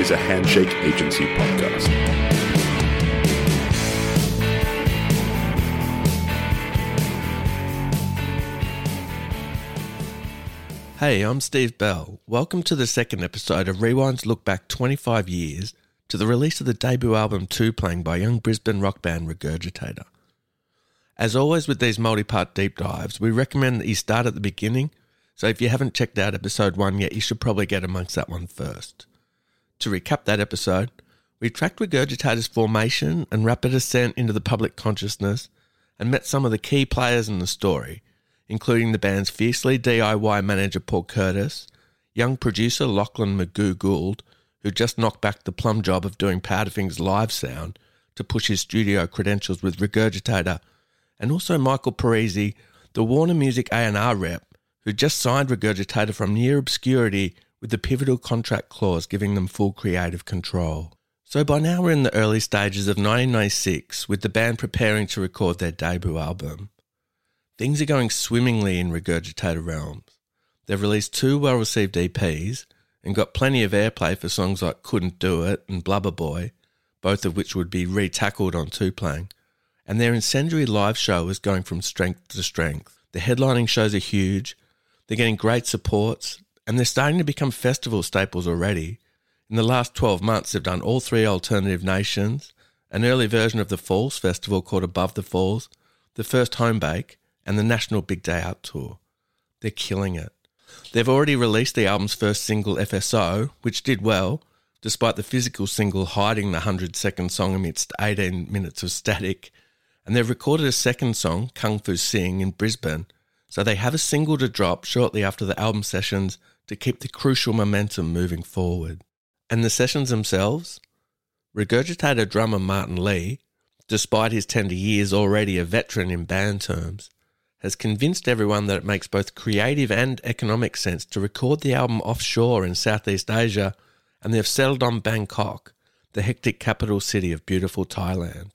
is a Handshake Agency podcast. Hey, I'm Steve Bell. Welcome to the second episode of Rewind's Look Back 25 years to the release of the debut album Tu-Plang by young Brisbane rock band Regurgitator. As always with these multi part deep dives, we recommend that you start at the beginning, so if you haven't checked out episode 1 yet, you should probably get amongst that one first. To recap that episode, we tracked Regurgitator's formation and rapid ascent into the public consciousness and met some of the key players in the story, including the band's fiercely DIY manager Paul Curtis, young producer Lachlan Magoo Goold, who just knocked back the plum job of doing Powderfinger's live sound to push his studio credentials with Regurgitator, and also Michael Parisi, the Warner Music A&R rep, who just signed Regurgitator from near obscurity with the pivotal contract clause giving them full creative control. So by now we're in the early stages of 1996 with the band preparing to record their debut album. Things are going swimmingly in Regurgitator realms. They've released two well received EPs and got plenty of airplay for songs like Couldn't Do It and Blubber Boy, both of which would be retackled on Tu-Plang. And their incendiary live show is going from strength to strength. The headlining shows are huge, they're getting great supports, and they're starting to become festival staples already. In the last 12 months, they've done all three alternative nations, an early version of the Falls Festival called Above the Falls, the first Homebake, and the National Big Day Out Tour. They're killing it. They've already released the album's first single, FSO, which did well, despite the physical single hiding the 100 second song amidst 18 minutes of static. And they've recorded a second song, Kung Fu Sing, in Brisbane, so they have a single to drop shortly after the album sessions to keep the crucial momentum moving forward. And the sessions themselves? Regurgitator drummer Martin Lee, despite his tender years already a veteran in band terms, has convinced everyone that it makes both creative and economic sense to record the album offshore in Southeast Asia, and they've settled on Bangkok, the hectic capital city of beautiful Thailand.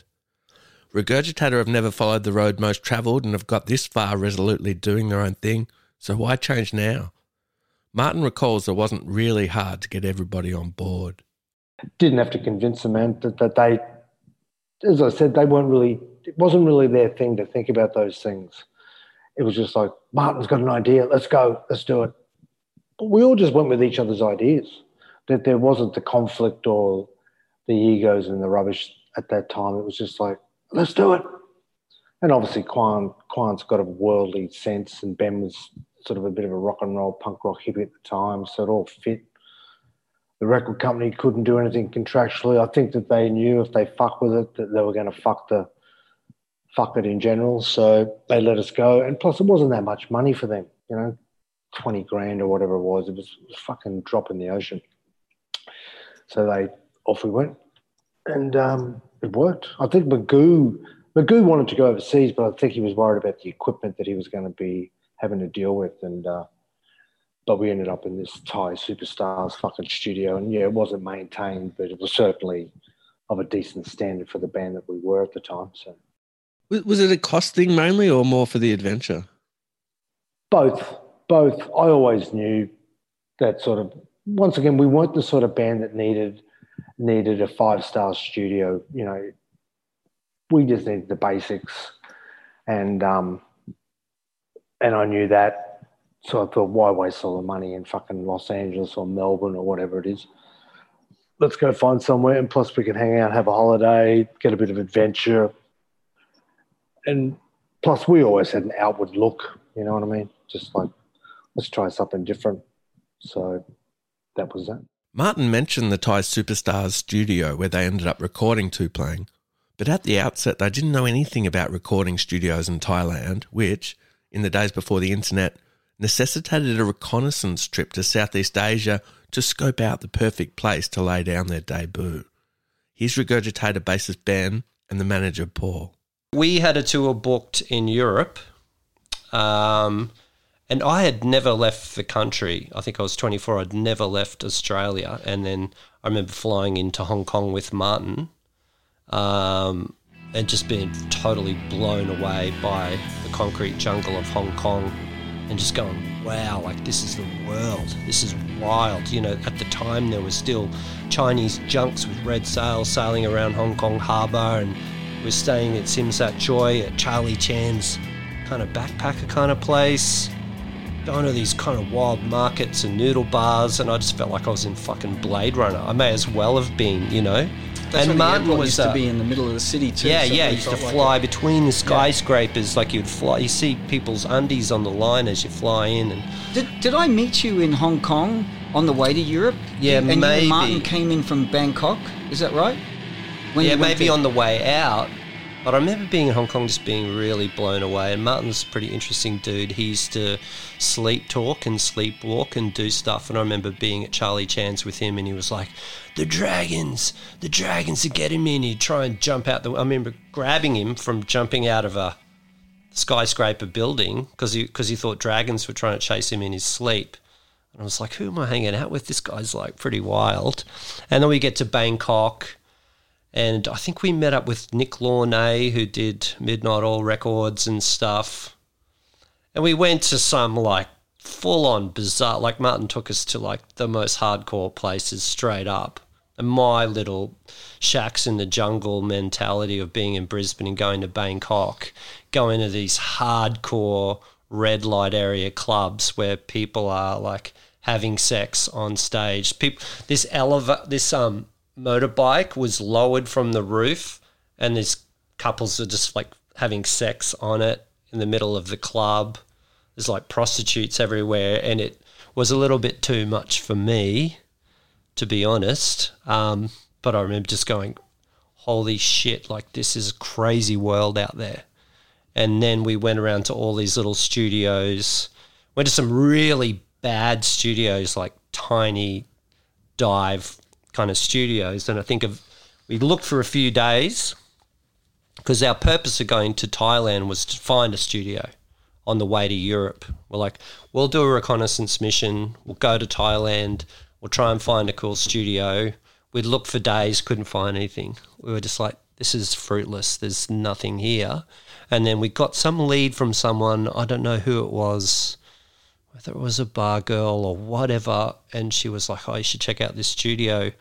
Regurgitator have never followed the road most travelled and have got this far resolutely doing their own thing, so why change now? Martin recalls it wasn't really hard to get everybody on board. Didn't have to convince them, man, that, that they, as I said, they weren't really, it wasn't really their thing to think about those things it was just like Martin's got an idea. Let's go. Let's do it. But we all just went with each other's ideas. That there wasn't the conflict or the egos and the rubbish at that time. It was just like let's do it. And obviously, Quan Quan's got a worldly sense, and Ben was sort of a bit of a rock and roll punk rock hippie at the time, so it all fit. The record company couldn't do anything contractually. I think that they knew if they fuck with it, that they were going to fuck the fuck it in general. So they let us go. And plus, it wasn't that much money for them, you know, 20 grand or whatever it was. It was, was fucking drop in the ocean. So they, off we went. And um, it worked. I think Magoo, Magoo wanted to go overseas, but I think he was worried about the equipment that he was going to be having to deal with. And, uh, but we ended up in this Thai superstars fucking studio. And yeah, it wasn't maintained, but it was certainly of a decent standard for the band that we were at the time. So was it a cost thing mainly or more for the adventure? Both. Both. I always knew that sort of once again, we weren't the sort of band that needed needed a five star studio. You know, we just needed the basics. And um and I knew that. So I thought, why waste all the money in fucking Los Angeles or Melbourne or whatever it is? Let's go find somewhere. And plus, we can hang out, have a holiday, get a bit of adventure, and plus we always had an outward look, you know what I mean? Just like let's try something different. So that was that. Martin mentioned the Thai Superstars studio where they ended up recording Tu-Plang, but at the outset they didn't know anything about recording studios in Thailand, which, in the days before the internet, necessitated a reconnaissance trip to Southeast Asia to scope out the perfect place to lay down their debut. Here's regurgitator bassist Ben and the manager Paul we had a tour booked in Europe, um, and I had never left the country. I think I was 24. I'd never left Australia, and then I remember flying into Hong Kong with Martin, um, and just being totally blown away by the concrete jungle of Hong Kong. and just going, wow, like this is the world. This is wild. You know, at the time there were still Chinese junks with red sails sailing around Hong Kong harbour, and we're staying at Tsim Sha Tsui at Charlie Chan's kind of backpacker kind of place. Going to these kind of wild markets and noodle bars, and I just felt like I was in fucking Blade Runner. I may as well have been, you know. That's and Martin was used to be in the middle of the city too. yeah, so yeah. used to felt like fly between the skyscrapers, like you'd fly. You see people's undies on the line as you fly in, and Did, did I meet you in Hong Kong on the way to Europe? Yeah, and you maybe. and Martin came in from Bangkok. Is that right? When yeah, maybe to- on the way out. But I remember being in Hong Kong, just being really blown away. And Martin's a pretty interesting dude. He used to sleep talk and sleepwalk and do stuff. And I remember being at Charlie Chan's with him, and he was like, "The dragons, the dragons are getting me." And he'd try and jump out the. I remember grabbing him from jumping out of a skyscraper building because he because he thought dragons were trying to chase him in his sleep. And I was like, who am I hanging out with? This guy's like pretty wild. And then we get to Bangkok, and I think we met up with Nick Launay, who did Midnight Oil Records and stuff. And we went to some like full on bizarre, like Martin took us to like the most hardcore places straight up. And my little shacks in the jungle mentality of being in Brisbane and going to Bangkok, going to these hardcore red light area clubs where people are like having sex on stage. People, this eleva- this um motorbike was lowered from the roof, and these couples are just like having sex on it in the middle of the club. There's like prostitutes everywhere, and it was a little bit too much for me, to be honest. Um, but I remember just going, "Holy shit! Like this is a crazy world out there." And then we went around to all these little studios. Went to some really bad studios, like tiny dive kind of studios. And I think of we looked for a few days because our purpose of going to Thailand was to find a studio on the way to Europe. We're like, we'll do a reconnaissance mission. We'll go to Thailand. We'll try and find a cool studio. We'd look for days, couldn't find anything. We were just like, this is fruitless. There's nothing here. And then we got some lead from someone. I don't know who it was whether it was a bar girl or whatever, and she was like, "Oh, you should check out this studio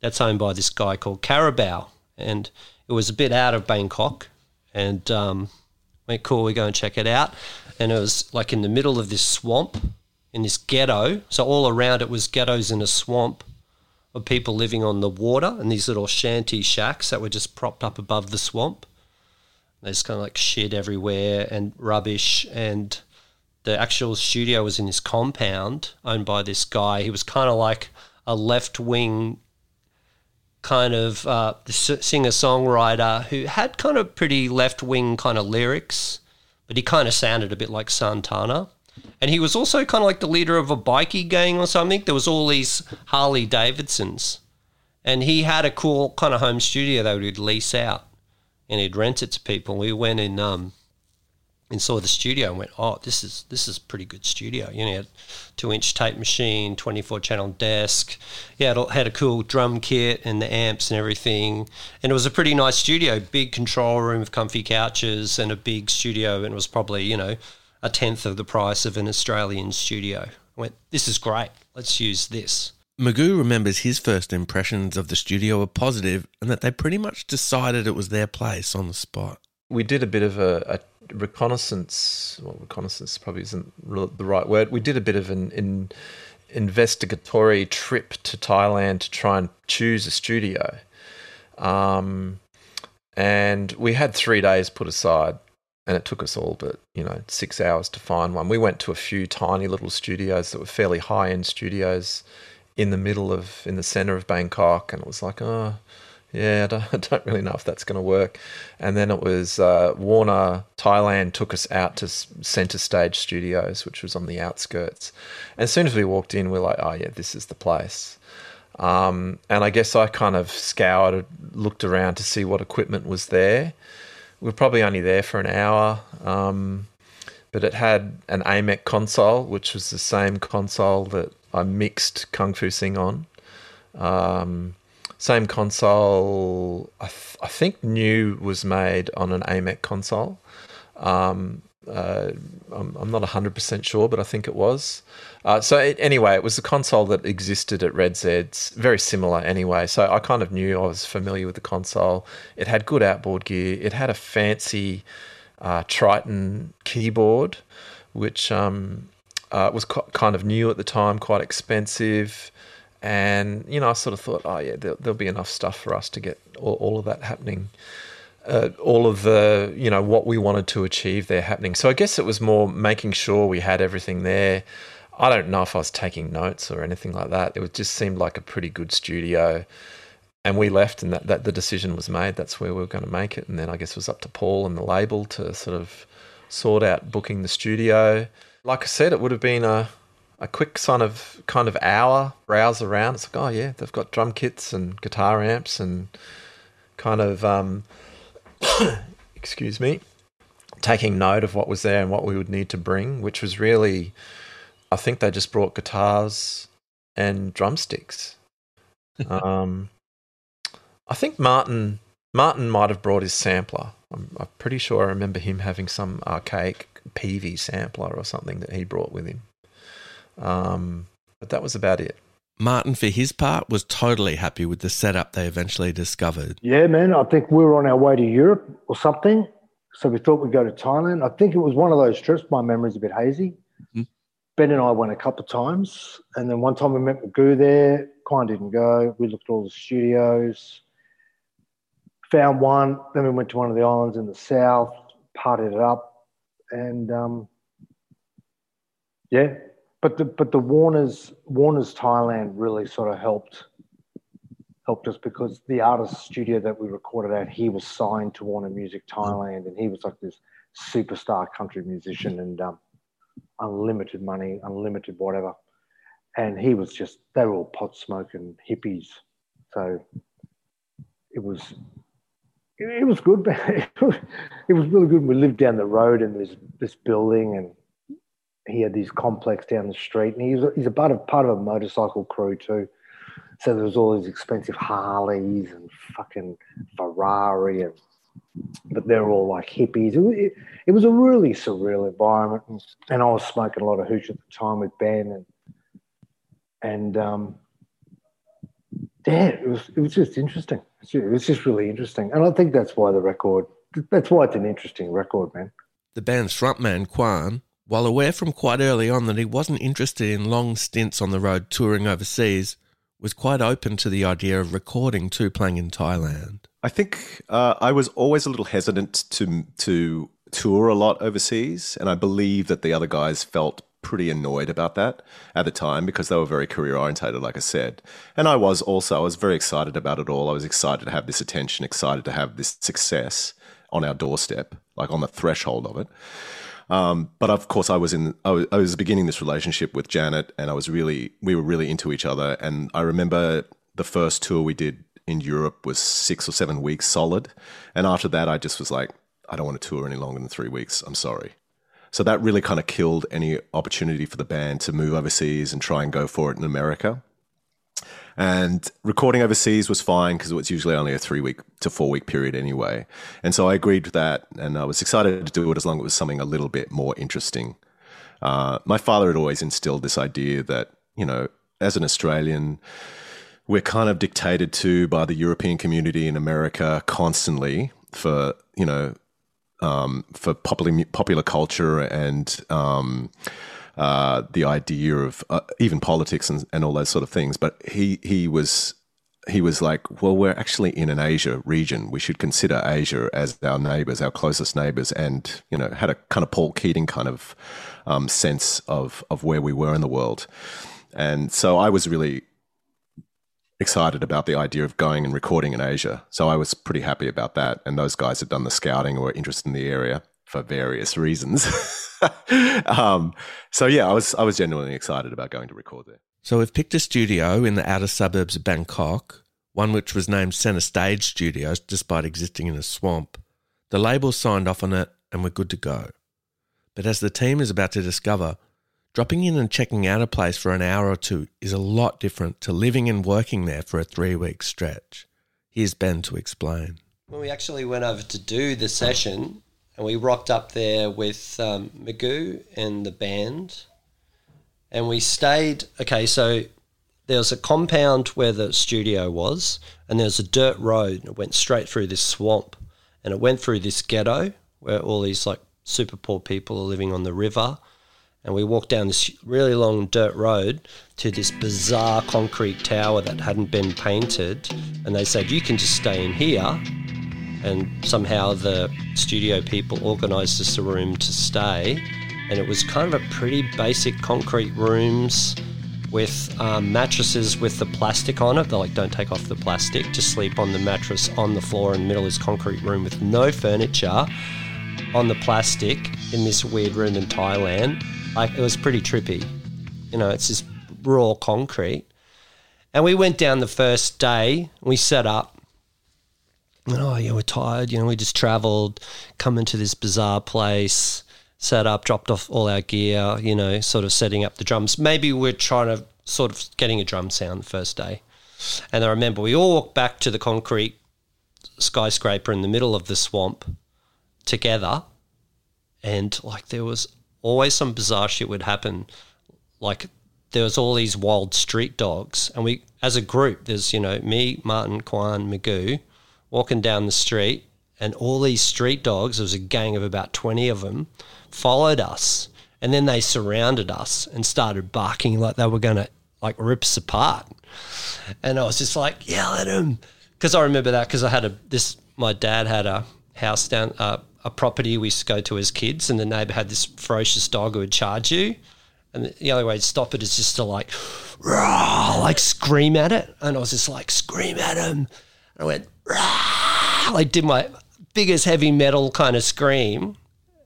that's owned by this guy called Carabao," and it was a bit out of Bangkok, and um, went cool. We go and check it out, and it was like in the middle of this swamp, in this ghetto. So all around it was ghettos in a swamp of people living on the water, and these little shanty shacks that were just propped up above the swamp. There's kind of like shit everywhere and rubbish and the actual studio was in this compound owned by this guy. He was kind of like a left wing kind of uh, singer songwriter who had kind of pretty left wing kind of lyrics, but he kind of sounded a bit like Santana. And he was also kind of like the leader of a bikie gang or something. There was all these Harley Davidsons. And he had a cool kind of home studio that he'd lease out and he'd rent it to people. We went in um, and saw the studio and went, "Oh, this is this is a pretty good studio." You know, two inch tape machine, twenty four channel desk. Yeah, it had a cool drum kit and the amps and everything. And it was a pretty nice studio, big control room with comfy couches and a big studio. And it was probably you know a tenth of the price of an Australian studio. I went, "This is great. Let's use this." Magoo remembers his first impressions of the studio were positive and that they pretty much decided it was their place on the spot. we did a bit of a, a reconnaissance. Well, reconnaissance probably isn't the right word. We did a bit of an in, investigatory trip to Thailand to try and choose a studio, um, and we had three days put aside. And it took us all but, you know, six hours to find one. We went to a few tiny little studios that were fairly high end studios in the middle of, in the center of Bangkok. And it was like, oh, yeah, I don't, I don't really know if that's going to work. And then it was uh, Warner Thailand took us out to Center Stage Studios, which was on the outskirts. And as soon as we walked in, we are like, oh, yeah, this is the place. Um, and I guess I kind of scoured, looked around to see what equipment was there. We were probably only there for an hour, um, but it had an AMEK console, which was the same console that I mixed Kung Fu Sing on. Um, same console, I, th- I think new was made on an AMEK console. Um, Uh, I'm, I'm not 100% sure, but I think it was. Uh, so it, anyway, it was a console that existed at Red Zed's, very similar anyway. So I kind of knew I was familiar with the console. It had good outboard gear. It had a fancy uh, Triton keyboard, which um, uh, was co- kind of new at the time, quite expensive. And you know, I sort of thought, oh yeah, there, will be enough stuff for us to get all, all of that happening uh, all of the you know what we wanted to achieve there happening. So I guess it was more making sure we had everything there. I don't know if I was taking notes or anything like that. It just seemed like a pretty good studio. And we left, and that, that the decision was made. That's where we were going to make it. And then I guess it was up to Paul and the label to sort of sort out booking the studio. Like I said, it would have been a a quick kind of kind of hour browse around. It's like, oh yeah, they've got drum kits and guitar amps and kind of um, excuse me, taking note of what was there and what we would need to bring, which was really, I think they just brought guitars and drumsticks. um, I think Martin Martin might have brought his sampler. I'm, I'm, pretty sure I remember him having some archaic Peavey sampler or something that he brought with him. Um, but that was about it. Martin, for his part, was totally happy with the setup they eventually discovered. Yeah, man. I think we were on our way to Europe or something. So we thought we'd go to Thailand. I think it was one of those trips. My memory's a bit hazy. Mm-hmm. Ben and I went a couple of times. And then one time we met Magoo there. Quan didn't go. We looked at all the studios, found one. Then we went to one of the islands in the south, partied it up. And um, yeah, but the but the Warner's Warner's Thailand really sort of helped helped us because the artist studio that we recorded at, he was signed to Warner Music Thailand, and he was like this superstar country musician and um, unlimited money, unlimited whatever. And he was just they were all pot smoking hippies, so it was it, it was good. it was really good. We lived down the road in this this building and he had these complex down the street, and he's he's a part of part of a motorcycle crew too. So there was all these expensive Harleys and fucking Ferrari, and but they're all like hippies. It, it, it was a really surreal environment, and, I was smoking a lot of hooch at the time with Ben, and and um, yeah, it was it was just interesting. It was just really interesting, and I think that's why the record. That's why it's an interesting record, man. The band's frontman Quan while aware from quite early on that he wasn't interested in long stints on the road touring overseas, was quite open to the idea of recording Tu-Plang in Thailand. I think uh, I was always a little hesitant to to tour a lot overseas, and I believe that the other guys felt pretty annoyed about that at the time because they were very career orientated, like I said. And I was also, I was very excited about it all. I was excited to have this attention, excited to have this success on our doorstep, like on the threshold of it. Um, but of course, I was in. I was, I was beginning this relationship with Janet, and I was really. We were really into each other, and I remember the first tour we did in Europe was six or seven weeks solid, and after that, I just was like, I don't want to tour any longer than three weeks. I'm sorry. So that really kind of killed any opportunity for the band to move overseas and try and go for it in America. And recording overseas was fine because it was usually only a three week to four week period anyway. And so I agreed with that and I was excited to do it as long as it was something a little bit more interesting. Uh, my father had always instilled this idea that, you know, as an Australian, we're kind of dictated to by the European community in America constantly for, you know, um, for popular popular culture and um, uh, the idea of uh, even politics and, and all those sort of things. But he he was he was like, well, we're actually in an Asia region. We should consider Asia as our neighbors, our closest neighbors, and you know, had a kind of Paul Keating kind of um, sense of of where we were in the world. And so I was really excited about the idea of going and recording in Asia. So I was pretty happy about that. And those guys had done the scouting were interested in the area for various reasons. um, so yeah, I was I was genuinely excited about going to record there. So we've picked a studio in the outer suburbs of Bangkok, one which was named Centre Stage Studios despite existing in a swamp. The label signed off on it and we're good to go. But as the team is about to discover, dropping in and checking out a place for an hour or two is a lot different to living and working there for a three week stretch. Here's Ben to explain. When we actually went over to do the session, and we rocked up there with um, Magoo and the band, and we stayed. Okay, so there was a compound where the studio was, and there was a dirt road, and it went straight through this swamp, and it went through this ghetto where all these like super poor people are living on the river. And we walked down this really long dirt road to this bizarre concrete tower that hadn't been painted. And they said, You can just stay in here. And somehow the studio people organised us a room to stay. And it was kind of a pretty basic concrete rooms with um, mattresses with the plastic on it. They're like, don't take off the plastic. Just sleep on the mattress on the floor in the middle of this concrete room with no furniture on the plastic in this weird room in Thailand. Like, it was pretty trippy. You know, it's just raw concrete. And we went down the first day, we set up. Oh, yeah, we're tired. You know, we just traveled, come into this bizarre place set up, dropped off all our gear, you know, sort of setting up the drums. Maybe we're trying to sort of getting a drum sound the first day. And I remember we all walked back to the concrete skyscraper in the middle of the swamp together. And like there was always some bizarre shit would happen. Like there was all these wild street dogs. And we, as a group, there's, you know, me, Martin, Quan, Magoo, walking down the street. And all these street dogs, there was a gang of about 20 of them, followed us and then they surrounded us and started barking like they were going to like rip us apart. And I was just like, yell at them. Because I remember that because I had a, this, my dad had a house down, uh, a property we used to go to as kids, and the neighbor had this ferocious dog who would charge you. And the only way to stop it is just to like, rah, like scream at it. And I was just like, scream at him. And I went, rah, like did my biggest heavy metal kind of scream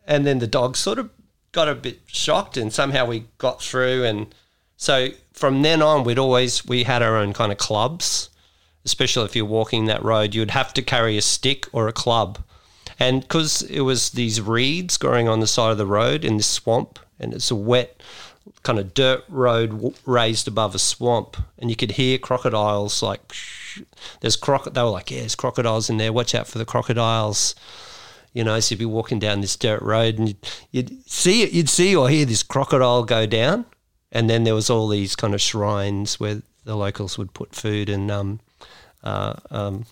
and then the dog sort of got a bit shocked and somehow we got through and so from then on we'd always we had our own kind of clubs especially if you're walking that road you'd have to carry a stick or a club. And because it was these reeds growing on the side of the road in this swamp and it's a wet kind of dirt road raised above a swamp and you could hear crocodiles like there's croc they were like yeah there's crocodiles in there watch out for the crocodiles you know, so you'd be walking down this dirt road and you'd, you'd see it, you'd see or hear this crocodile go down, and then there was all these kind of shrines where the locals would put food and um, uh, um,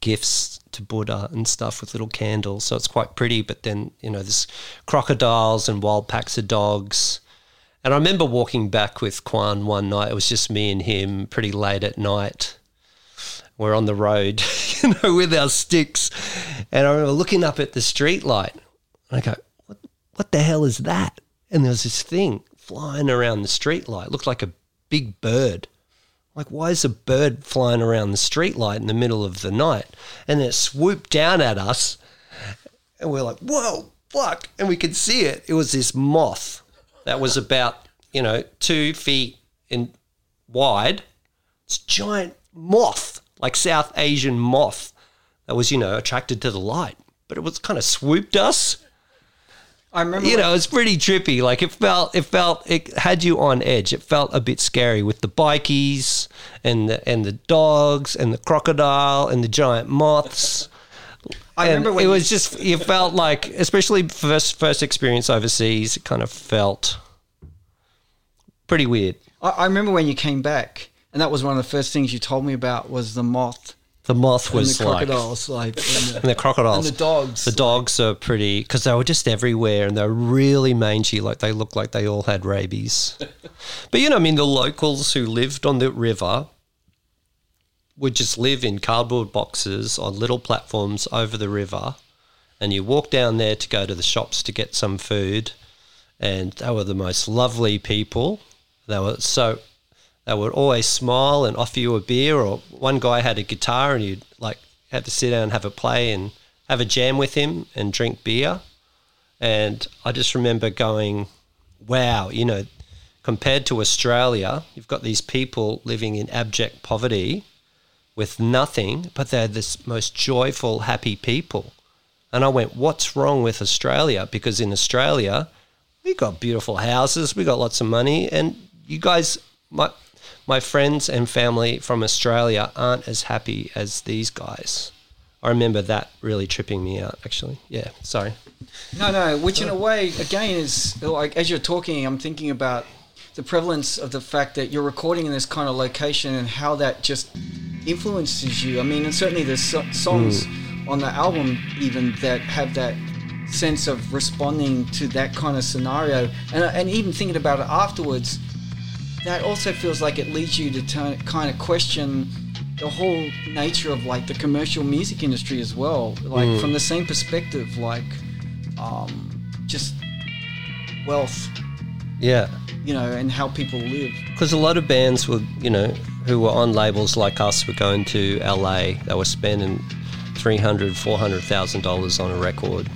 gifts to Buddha and stuff with little candles. So it's quite pretty. But then you know, there's crocodiles and wild packs of dogs. And I remember walking back with Quan one night. It was just me and him, pretty late at night we're on the road, you know, with our sticks. And I remember looking up at the street light. And I go, what, what the hell is that? And there was this thing flying around the street light. It looked like a big bird. Like, why is a bird flying around the street light in the middle of the night? And it swooped down at us. And we're like, whoa, fuck. And we could see it. It was this moth that was about, you know, two feet in wide. It's giant moth like South Asian moth that was, you know, attracted to the light. But it was kind of swooped us. I remember. You know, it's pretty trippy. Like it felt, it felt, it had you on edge. It felt a bit scary with the bikies and the and the dogs and the crocodile and the giant moths. I remember when it you- was just you felt like, especially first first experience overseas, it kind of felt pretty weird. I, I remember when you came back, and that was one of the first things you told me about was the moth The moth and was the like crocodiles, like, and the, and the crocodiles and the dogs. The dogs are pretty because they were just everywhere and they're really mangy. Like they looked like they all had rabies. but you know, I mean, the locals who lived on the river would just live in cardboard boxes on little platforms over the river, and you walk down there to go to the shops to get some food, and they were the most lovely people. They were so they would always smile and offer you a beer. Or one guy had a guitar and you'd like have to sit down and have a play and have a jam with him and drink beer. And I just remember going, wow, you know, compared to Australia, you've got these people living in abject poverty with nothing, but they're this most joyful, happy people. And I went, what's wrong with Australia? Because in Australia, we got beautiful houses, we got lots of money, and you guys, my my friends and family from Australia aren't as happy as these guys. I remember that really tripping me out. Actually, yeah. Sorry. No, no. Which in a way, again, is like as you're talking, I'm thinking about the prevalence of the fact that you're recording in this kind of location and how that just influences you. I mean, and certainly there's so- songs mm. on the album even that have that sense of responding to that kind of scenario, and uh, and even thinking about it afterwards, that also feels like it leads you to turn, kind of question the whole nature of like the commercial music industry as well, like mm. from the same perspective, like um, just wealth, Yeah. you know, and how people live. Because a lot of bands were, you know, who were on labels like us were going to LA. They were spending three hundred, four hundred thousand dollars on a record,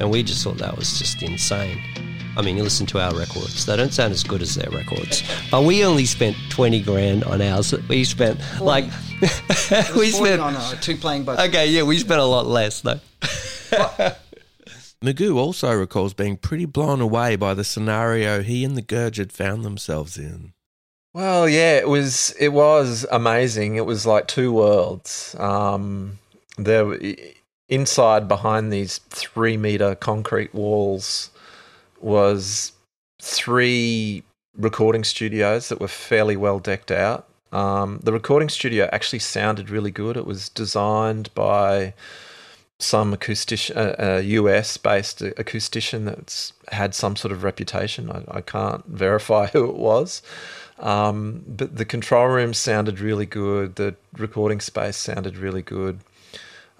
and we just thought that was just insane. I mean, you listen to our records; they don't sound as good as their records. But we only spent twenty grand on ours. We spent like we It was 40 spent. on a Tu-Plang, but Okay, yeah, we spent a lot less though. Magoo also recalls being pretty blown away by the scenario he and the Gurge had found themselves in. Well, yeah, it was it was amazing. It was like two worlds. Um, there, inside behind these three meter concrete walls was three recording studios that were fairly well decked out. Um, the recording studio actually sounded really good. It was designed by some acoustic, uh, uh, US based acoustician that's had some sort of reputation. I, I can't verify who it was. Um, but the control room sounded really good. The recording space sounded really good.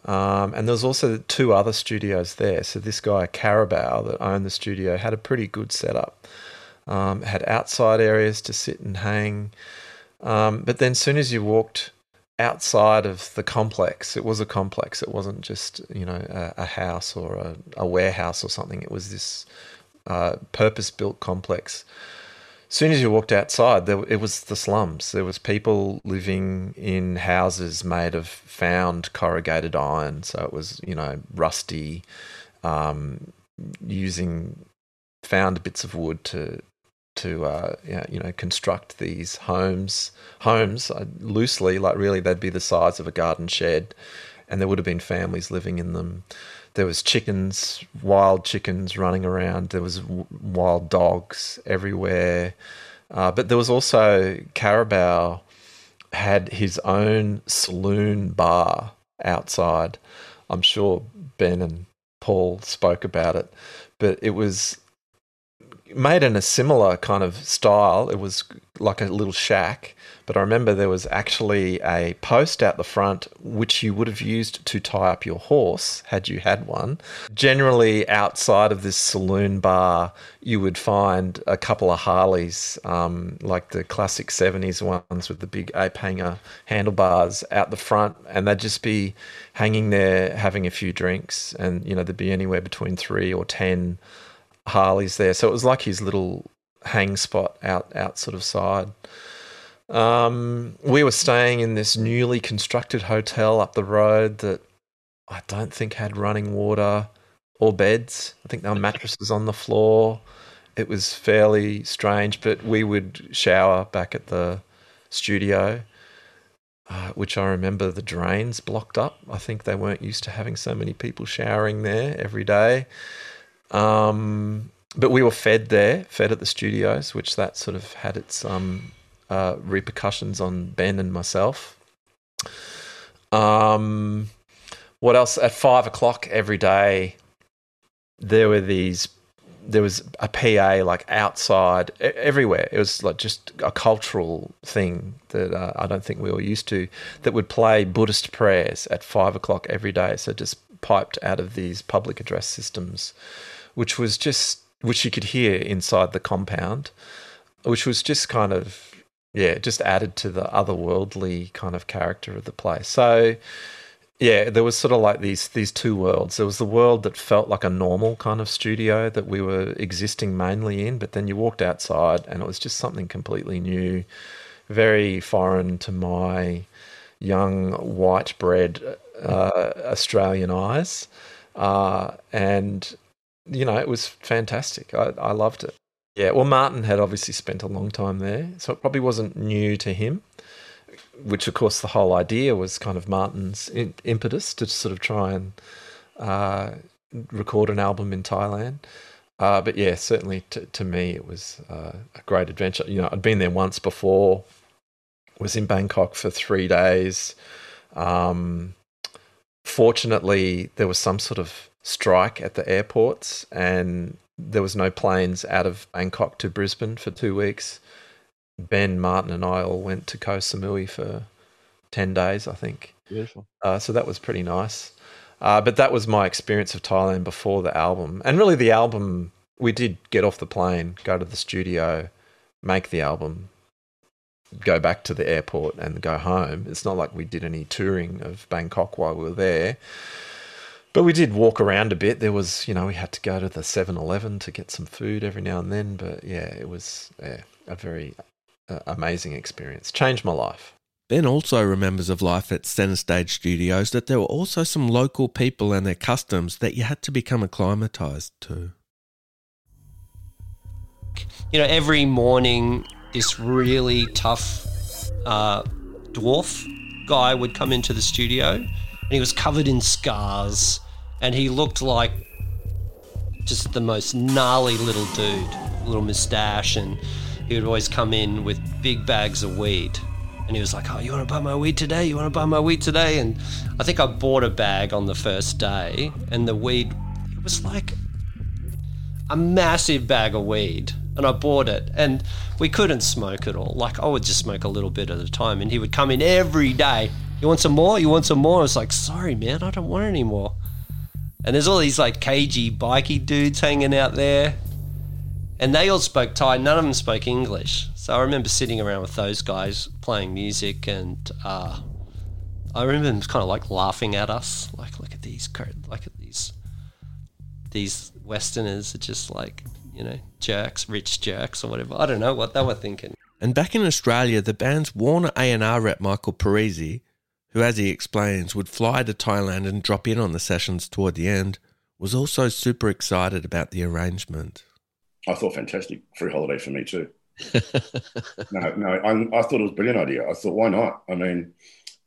Um, and there was also two other studios there. So this guy Carabao that owned the studio had a pretty good setup. Um, had outside areas to sit and hang. Um, but then, soon as you walked outside of the complex, it was a complex. It wasn't just you know a, a house or a, a warehouse or something. It was this uh, purpose-built complex soon as you walked outside, there, it was the slums. There was people living in houses made of found corrugated iron, so it was you know rusty, um, using found bits of wood to to uh, you know construct these homes. Homes uh, loosely, like really, they'd be the size of a garden shed, and there would have been families living in them. There was chickens, wild chickens running around. There was w- wild dogs everywhere. Uh, but there was also Carabao had his own saloon bar outside. I'm sure Ben and Paul spoke about it, but it was made in a similar kind of style. It was like a little shack, but I remember there was actually a post out the front which you would have used to tie up your horse had you had one. Generally, outside of this saloon bar, you would find a couple of Harleys, um, like the classic 70s ones with the big ape hanger handlebars out the front, and they'd just be hanging there having a few drinks, and you know, there'd be anywhere between three or 10 Harleys there. So it was like his little hang spot out out sort of side. Um, we were staying in this newly constructed hotel up the road that I don't think had running water or beds. I think there were mattresses on the floor. It was fairly strange, but we would shower back at the studio, uh, which I remember the drains blocked up. I think they weren't used to having so many people showering there every day. Um, but we were fed there, fed at the studios, which that sort of had its um, uh, repercussions on Ben and myself. Um, what else? At five o'clock every day, there were these. There was a PA like outside everywhere. It was like just a cultural thing that uh, I don't think we were used to. That would play Buddhist prayers at five o'clock every day. So just piped out of these public address systems, which was just which you could hear inside the compound, which was just kind of yeah, it just added to the otherworldly kind of character of the place. So yeah, there was sort of like these these two worlds. There was the world that felt like a normal kind of studio that we were existing mainly in, but then you walked outside and it was just something completely new, very foreign to my young white bread uh, Australian eyes, uh, and you know it was fantastic. I, I loved it. Yeah, well, Martin had obviously spent a long time there, so it probably wasn't new to him. which of course the whole idea was kind of Martin's in, impetus to sort of try and uh, record an album in Thailand. Uh, but yeah, certainly to, to me it was uh, a great adventure. You know, I'd been there once before, was in Bangkok for three days. Um, fortunately, there was some sort of strike at the airports, and there was no planes out of Bangkok to Brisbane for two weeks. Ben, Martin, and I all went to Koh Samui for 10 days, I think. Beautiful. Uh, so that was pretty nice. Uh, but that was my experience of Thailand before the album. And really, the album, we did get off the plane, go to the studio, make the album, go back to the airport, and go home. It's not like we did any touring of Bangkok while we were there. But we did walk around a bit. There was, you know, we had to go to the 7 Eleven to get some food every now and then. But yeah, it was yeah, a very uh, amazing experience. Changed my life. Ben also remembers of life at Centre Stage Studios that there were also some local people and their customs that you had to become acclimatized to. You know, every morning, this really tough uh, dwarf guy would come into the studio and he was covered in scars and he looked like just the most gnarly little dude, little moustache, and he would always come in with big bags of weed. And he was like, "Oh, you want to buy my weed today? You want to buy my weed today?" And I think I bought a bag on the first day, and the weed it was like a massive bag of weed, and I bought it, and we couldn't smoke it all. Like I would just smoke a little bit at a time, and he would come in every day. You want some more? You want some more? I was like, "Sorry, man, I don't want any more." And there's all these like cagey, bikey dudes hanging out there. And they all spoke Thai, none of them spoke English. So I remember sitting around with those guys playing music, and uh, I remember them kind of like laughing at us, like, look at these, like at these, these Westerners are just like, you know, jerks, rich jerks or whatever. I don't know what they were thinking. And back in Australia, the band's Warner A&R rep Michael Parisi, who, as he explains, would fly to Thailand and drop in on the sessions toward the end, was also super excited about the arrangement. I thought fantastic free holiday for me too. no, no, I, I, thought it was a brilliant idea. I thought, why not? I mean,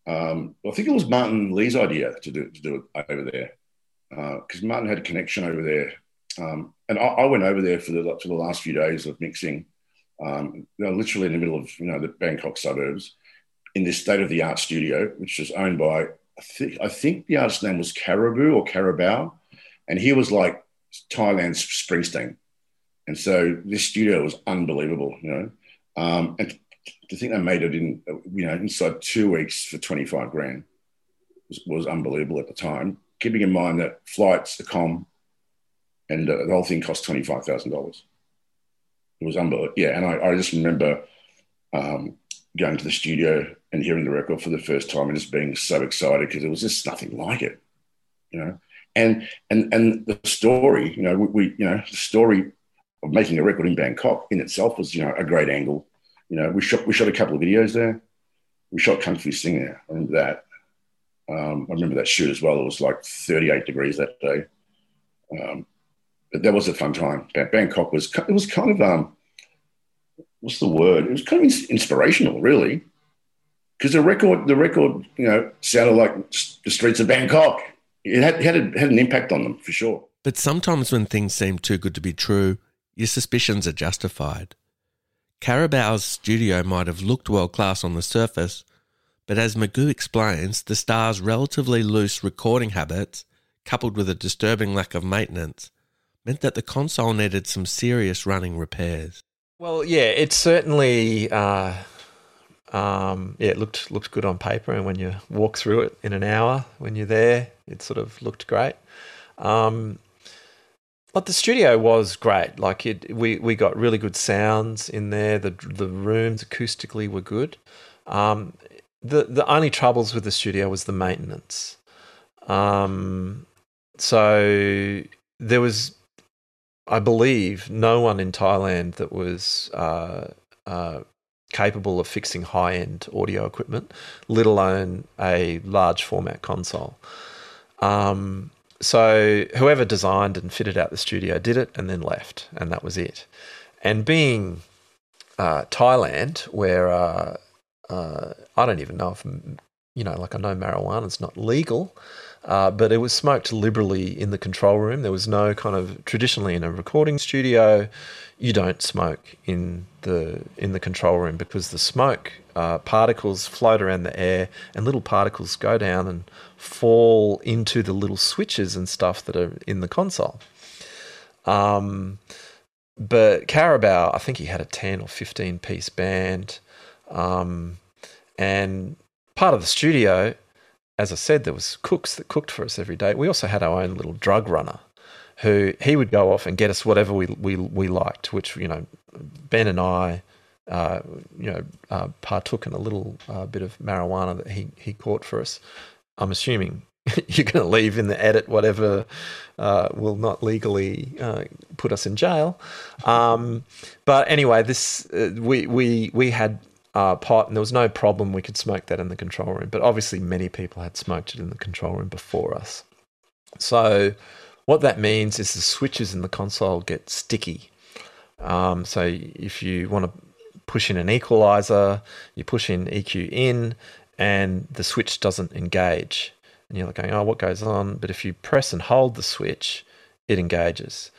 um, I think it was Martin Lee's idea to do to do it over there because uh, Martin had a connection over there, um, and I, I, went over there for the for the last few days of mixing. Um, literally in the middle of you know the Bangkok suburbs, in this state of the art studio, which was owned by I think I think the artist's name was Caribou or Carabao, and he was like Thailand's Springsteen. And so this studio was unbelievable, you know. Um, and to think they made it in, you know, inside two weeks for 25 grand was, was unbelievable at the time. Keeping in mind that flights, the com, and uh, the whole thing cost $25,000. It was unbelievable. Yeah. And I, I just remember um, going to the studio and hearing the record for the first time and just being so excited because it was just nothing like it, you know. And and and the story, you know, we, we you know, the story of making a record in Bangkok in itself was, you know, a great angle. You know, we shot we shot a couple of videos there. We shot Fu Sing there. I remember that. Um, I remember that shoot as well. It was like 38 degrees that day. Um, but that was a fun time. Bangkok was it was kind of um, what's the word? It was kind of inspirational, really, because the record the record you know sounded like the streets of Bangkok. It had had, a, had an impact on them for sure. But sometimes when things seem too good to be true, your suspicions are justified. Carabao's studio might have looked world class on the surface, but as Magoo explains, the star's relatively loose recording habits, coupled with a disturbing lack of maintenance, meant that the console needed some serious running repairs. Well, yeah, it certainly, uh, um, yeah, it looked looked good on paper, and when you walk through it in an hour, when you're there, it sort of looked great. Um, but the studio was great. Like it, we we got really good sounds in there. The the rooms acoustically were good. Um, the the only troubles with the studio was the maintenance. Um, so there was, I believe, no one in Thailand that was uh, uh, capable of fixing high end audio equipment, let alone a large format console. Um, so whoever designed and fitted out the studio did it and then left, and that was it. And being uh, Thailand, where uh, uh, I don't even know if you know, like I know marijuana's not legal, uh, but it was smoked liberally in the control room. There was no kind of traditionally in a recording studio, you don't smoke in the in the control room because the smoke uh, particles float around the air, and little particles go down and fall into the little switches and stuff that are in the console. Um, but Carabao, I think he had a ten or fifteen piece band, um, and part of the studio as I said, there was cooks that cooked for us every day. We also had our own little drug runner, who he would go off and get us whatever we we, we liked. Which you know, Ben and I, uh, you know, uh, partook in a little uh, bit of marijuana that he he caught for us. I'm assuming you're going to leave in the edit whatever uh, will not legally uh, put us in jail. Um, but anyway, this uh, we we we had uh, pot, and there was no problem. We could smoke that in the control room. But obviously, many people had smoked it in the control room before us. So, what that means is the switches in the console get sticky. Um, so, if you want to push in an equalizer, you push in EQ in, and the switch doesn't engage. And you're like going, oh, what goes on? But if you press and hold the switch, it engages.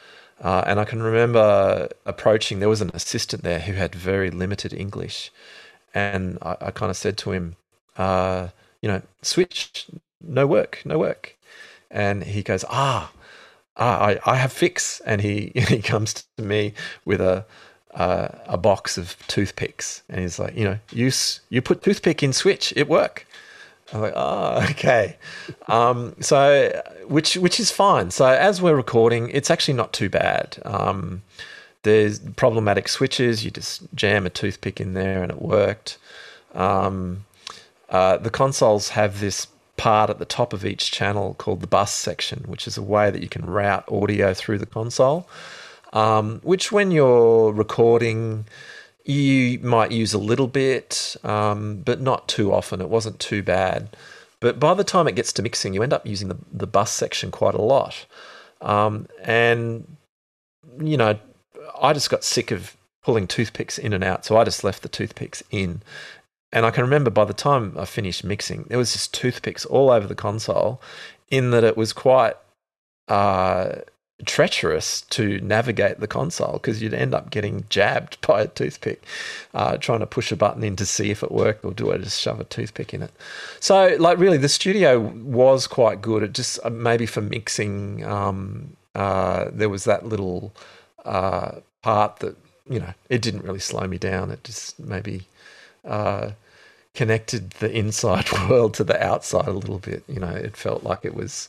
Uh, and I can remember approaching, there was an assistant there who had very limited English and I, I kind of said to him, uh, you know, switch, no work, no work. And he goes, ah, ah I, I have fix. And he, he comes to me with a, uh, a box of toothpicks. And he's like, you know, you, you put toothpick in switch, it work. I'm like, oh, okay. Um, so, which which is fine. So as we're recording, it's actually not too bad. Um, there's problematic switches. You just jam a toothpick in there and it worked. Um, uh, the consoles have this part at the top of each channel called the bus section, which is a way that you can route audio through the console. Um, which, when you're recording, you might use a little bit, um, but not too often. It wasn't too bad. But by the time it gets to mixing, you end up using the, the bus section quite a lot. Um, and, you know, I just got sick of pulling toothpicks in and out, so I just left the toothpicks in. And I can remember by the time I finished mixing, there was just toothpicks all over the console, in that it was quite uh, treacherous to navigate the console because you'd end up getting jabbed by a toothpick, uh, trying to push a button in to see if it worked, or do I just shove a toothpick in it? So, like, really, the studio was quite good. It just uh, maybe for mixing, um, uh, there was that little uh, part that you know it didn't really slow me down. It just maybe uh, connected the inside world to the outside a little bit. You know, it felt like it was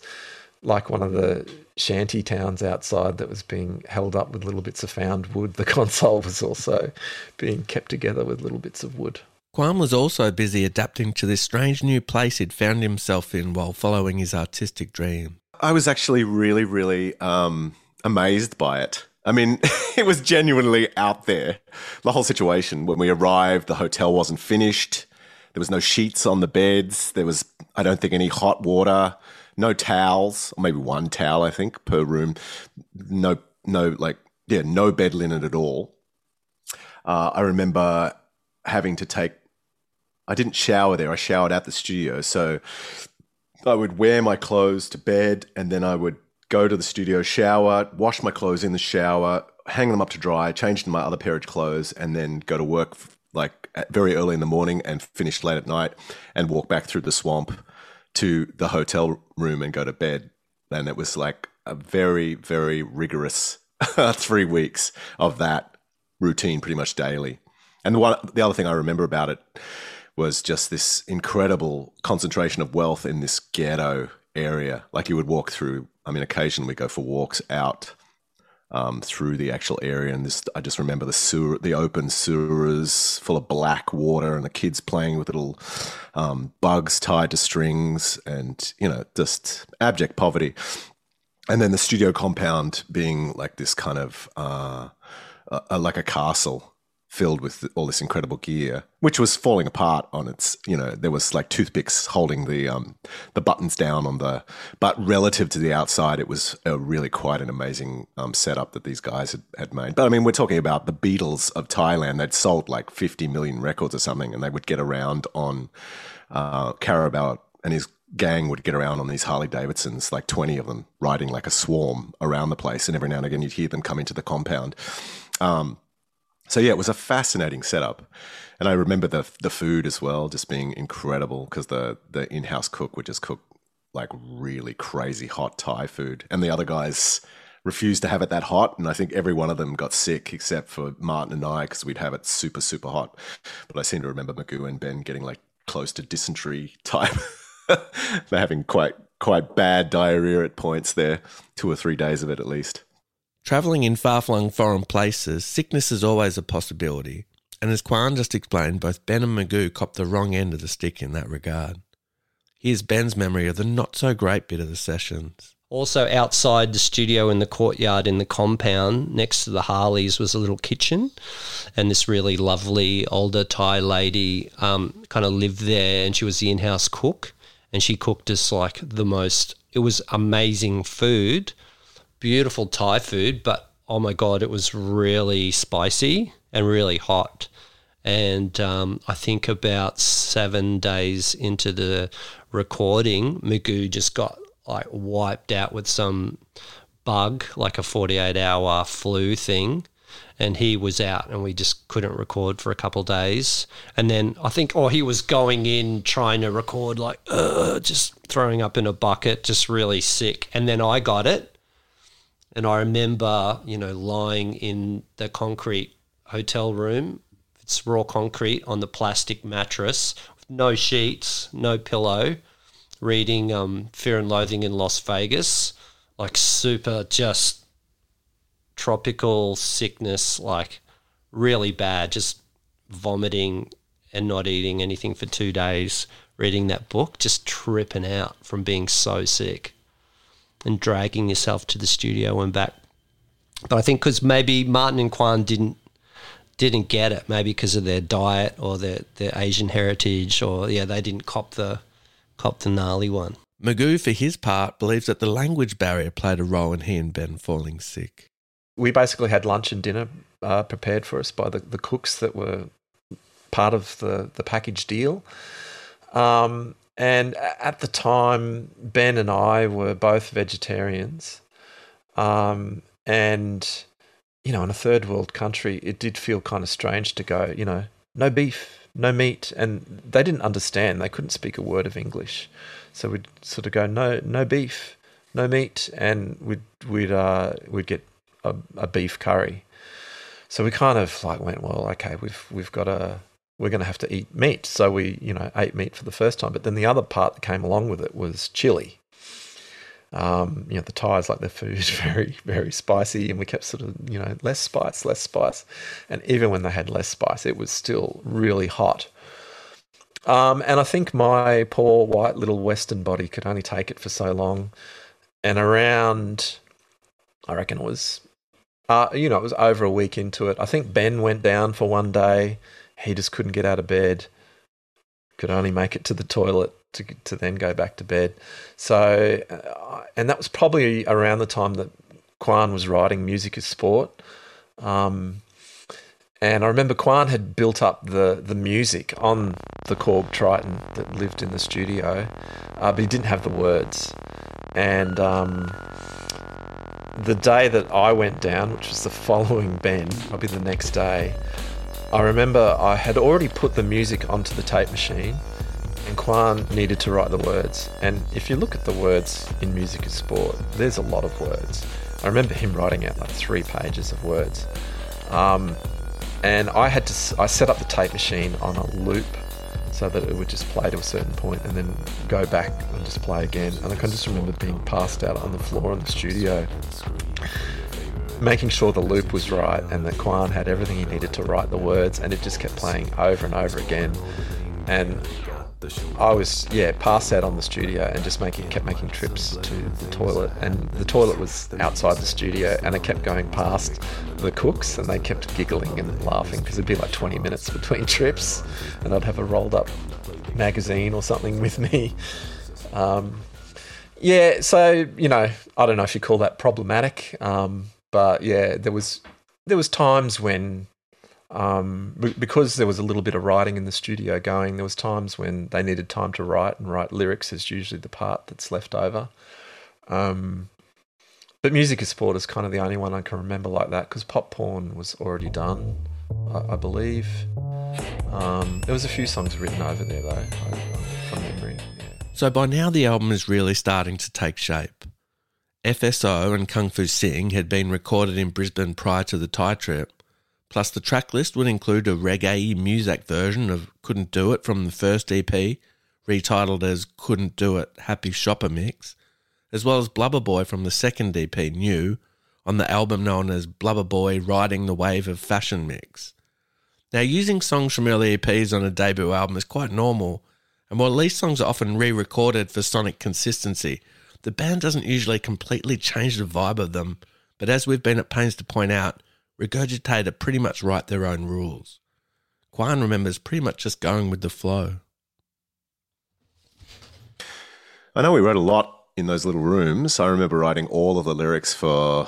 like one of the shanty towns outside that was being held up with little bits of found wood. The console was also being kept together with little bits of wood. Quan was also busy adapting to this strange new place he'd found himself in while following his artistic dream. I was actually really, really um, amazed by it. I mean, it was genuinely out there. The whole situation. When we arrived, the hotel wasn't finished. There was no sheets on the beds. There was, I don't think, any hot water. No towels, or maybe one towel, I think, per room. No, no, like, yeah, no bed linen at all. Uh, I remember having to take. I didn't shower there. I showered at the studio, so I would wear my clothes to bed, and then I would go to the studio, shower, wash my clothes in the shower, hang them up to dry, change into my other pair of clothes, and then go to work like very early in the morning and finish late at night, and walk back through the swamp to the hotel room and go to bed. And it was like a very, very rigorous three weeks of that routine, pretty much daily. And the one, the other thing I remember about it was just this incredible concentration of wealth in this ghetto area. Like you would walk through I mean, occasionally we go for walks out um, through the actual area, and this I just remember the sewer, the open sewers full of black water, and the kids playing with little um, bugs tied to strings, and you know, just abject poverty. And then the studio compound being like this kind of uh, uh, like a castle filled with all this incredible gear, which was falling apart on its. You know, there was like toothpicks holding the um, the buttons down on the. But relative to the outside, it was a really quite an amazing um, setup that these guys had, had made. But I mean, we're talking about the Beatles of Thailand. They'd sold like 50 million records or something, and they would get around on uh, Carabao and his gang would get around on these Harley Davidsons, like 20 of them, riding like a swarm around the place. And every now and again, you'd hear them come into the compound. Um, so yeah, it was a fascinating setup, and I remember the the food as well, just being incredible because the the in house cook would just cook like really crazy hot Thai food, and the other guys refused to have it that hot, and I think every one of them got sick except for Martin and I because we'd have it super super hot. But I seem to remember Magoo and Ben getting like close to dysentery type. They're having quite quite bad diarrhea at points there, two or three days of it at least. Travelling in far flung foreign places, sickness is always a possibility. And as Quan just explained, both Ben and Magoo copped the wrong end of the stick in that regard. Here's Ben's memory of the not so great bit of the sessions. Also, outside the studio in the courtyard in the compound next to the Harleys was a little kitchen, and this really lovely older Thai lady um, kind of lived there, and she was the in house cook, and she cooked us like the most, it was amazing food beautiful Thai food, but oh my god, it was really spicy and really hot. And um, I think about seven days into the recording, Magoo just got like wiped out with some bug, like a 48 hour flu thing. And he was out, and we just couldn't record for a couple days. And then I think, or oh, he was going in trying to record, like, just throwing up in a bucket, just really sick. And then I got it, and I remember, you know, lying in the concrete hotel room. It's raw concrete on the plastic mattress, no sheets, no pillow, reading um, Fear and Loathing in Las Vegas, like super just tropical sickness, like really bad, just vomiting and not eating anything for two days, reading that book, just tripping out from being so sick and dragging yourself to the studio and back. But I think because maybe Martin and Quan didn't didn't get it, maybe because of their diet or their, their Asian heritage, or yeah, they didn't cop the cop the gnarly one. Magoo, for his part, believes that the language barrier played a role in he and Ben falling sick. We basically had lunch and dinner uh, prepared for us by the, the cooks that were part of the, the package deal. Um, and at the time, Ben and I were both vegetarians. Um, and, you know, in a third world country, it did feel kind of strange to go, you know, no beef, no meat. And they didn't understand. They couldn't speak a word of English. So we'd sort of go, no, no beef, no meat. And we'd, we'd, uh, we'd get a, a beef curry. So we kind of like went, well, okay, we've, we've got to, we're going to have to eat meat. So we, you know, ate meat for the first time. But then the other part that came along with it was chili. Um, you know, the Thais like their food very, very spicy, and we kept sort of, you know, less spice, less spice. And even when they had less spice, it was still really hot. Um, and I think my poor white little Western body could only take it for so long. And around, I reckon it was, uh, you know, it was over a week into it. I think Ben went down for one day he just couldn't get out of bed, could only make it to the toilet to, to then go back to bed. So, uh, and that was probably around the time that Quan was writing Music is Sport. Um, and I remember Quan had built up the, the music on the Korg Triton that lived in the studio, uh, but he didn't have the words. And um, the day that I went down, which was the following Ben, probably the next day, I remember I had already put the music onto the tape machine and Quan needed to write the words. And if you look at the words in Music is Sport, there's a lot of words. I remember him writing out like three pages of words. Um, and I had to, I set up the tape machine on a loop so that it would just play to a certain point and then go back and just play again. And I can just remember being passed out on the floor in the studio making sure the loop was right and that Quan had everything he needed to write the words, and it just kept playing over and over again. And I was yeah past that on the studio and just making kept making trips to the toilet and the toilet was outside the studio and I kept going past the cooks and they kept giggling and laughing because it'd be like 20 minutes between trips and I'd have a rolled up magazine or something with me. Um, yeah, so you know I don't know if you call that problematic, um, but yeah, there was there was times when um, because there was a little bit of writing in the studio going, there was times when they needed time to write, and write lyrics is usually the part that's left over. Um, but music is sport is kind of the only one I can remember like that because pop porn was already done, I, I believe. Um, there was a few songs written over there though, from memory. Yeah. So by now the album is really starting to take shape. FSO and Kong Foo Sing had been recorded in Brisbane prior to the Thai trip, Plus, the track list would include a reggae music version of Couldn't Do It from the first EP, retitled as Couldn't Do It Happy Shopper Mix, as well as Blubber Boy from the second EP, New, on the album known as Blubber Boy Riding the Wave of Fashion Mix. Now, using songs from early EPs on a debut album is quite normal, and while these songs are often re recorded for sonic consistency, the band doesn't usually completely change the vibe of them, but as we've been at pains to point out, Regurgitator pretty much write their own rules. Quan remembers pretty much just going with the flow. I know we wrote a lot in those little rooms. I remember writing all of the lyrics for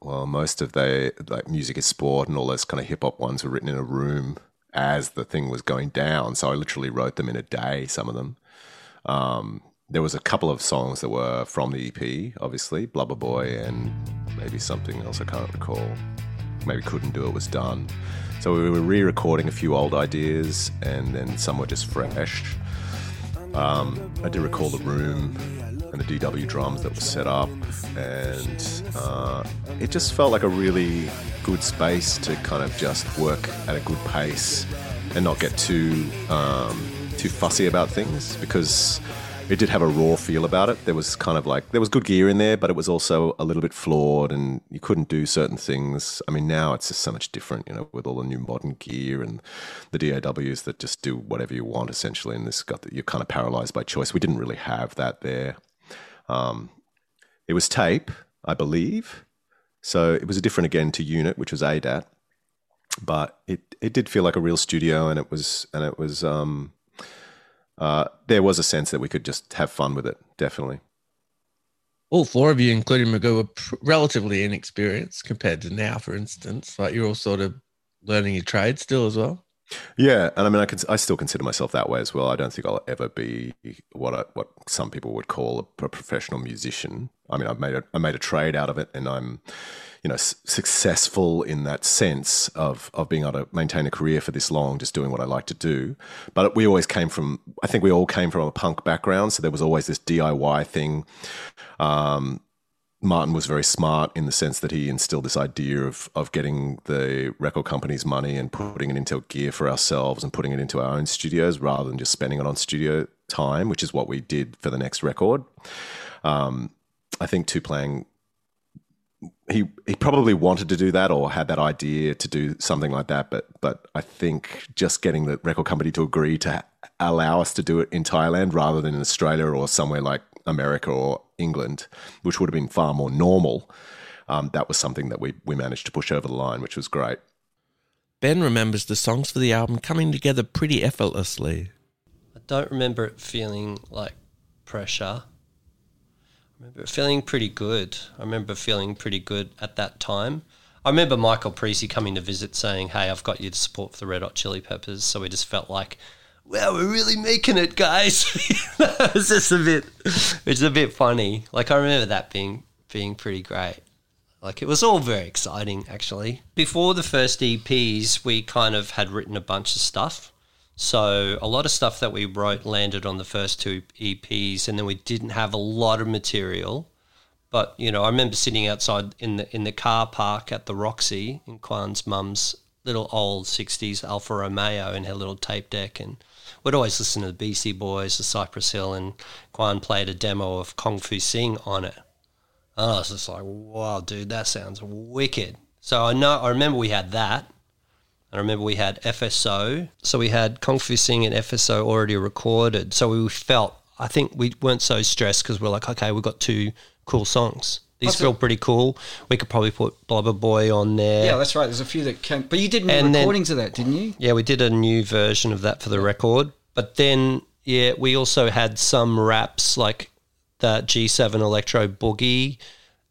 well, most of the like music is sport and all those kind of hip hop ones were written in a room as the thing was going down. So I literally wrote them in a day. Some of them. Um, there was a couple of songs that were from the EP, obviously, Blubber Boy and maybe something else I can't recall maybe couldn't do it was done. So we were re-recording a few old ideas, and then some were just fresh. Um, I did recall the room and the DW drums that were set up, and uh, it just felt like a really good space to kind of just work at a good pace and not get too um, too fussy about things because it did have a raw feel about it. There was kind of like there was good gear in there, but it was also a little bit flawed, and you couldn't do certain things. I mean, now it's just so much different, you know, with all the new modern gear and the DAWs that just do whatever you want essentially. And this got that you're kind of paralyzed by choice. We didn't really have that there. Um, it was tape, I believe, so it was different again to Unit, which was ADAT, but it it did feel like a real studio, and it was and it was. Um, uh, there was a sense that we could just have fun with it. Definitely. All four of you, including Magoo, were pr- relatively inexperienced compared to now, for instance. Like you're all sort of learning your trade still as well. Yeah, and I mean, I can, I still consider myself that way as well. I don't think I'll ever be what I, what some people would call a, a professional musician. I mean, I've made a, I made a trade out of it, and I'm you know s- successful in that sense of of being able to maintain a career for this long, just doing what I like to do. But we always came from, I think we all came from a punk background, so there was always this DIY thing. Um, Martin was very smart in the sense that he instilled this idea of of getting the record company's money and putting it into gear for ourselves and putting it into our own studios rather than just spending it on studio time, which is what we did for the next record. Um, I think Tu-Plang he he probably wanted to do that or had that idea to do something like that, but but I think just getting the record company to agree to allow us to do it in Thailand rather than in Australia or somewhere like America or England, which would have been far more normal. Um, that was something that we we managed to push over the line, which was great. Ben remembers the songs for the album coming together pretty effortlessly. I don't remember it feeling like pressure. Remember feeling pretty good. I remember feeling pretty good at that time. I remember Michael Parisi coming to visit saying, Hey, I've got you to support for the Red Hot Chili Peppers. So we just felt like, wow, we're really making it, guys. it's just a bit, it's a bit funny. Like I remember that being being pretty great. Like it was all very exciting, actually. Before the first EPs, we kind of had written a bunch of stuff. So a lot of stuff that we wrote landed on the first two EPs, and then we didn't have a lot of material. But you know, I remember sitting outside in the in the car park at the Roxy in Quan's mum's little old '60s Alfa Romeo and her little tape deck, and we'd always listen to the Beastie Boys, the Cypress Hill, and Quan played a demo of Kong Foo Sing on it. And I was just like, "Wow, dude, that sounds wicked." So I know I remember we had that, I remember we had FSO, so we had Kong Foo Sing and FSO already recorded. So we felt, I think we weren't so stressed because we're like, okay, we've got two cool songs. These That's feel a- pretty cool. We could probably put Blubber Boy on there. Yeah, that's right. There's a few that came, but you did new And then- recordings of that, didn't you? Yeah, we did a new version of that for the record. But then, yeah, we also had some raps like that G7 Electro Boogie.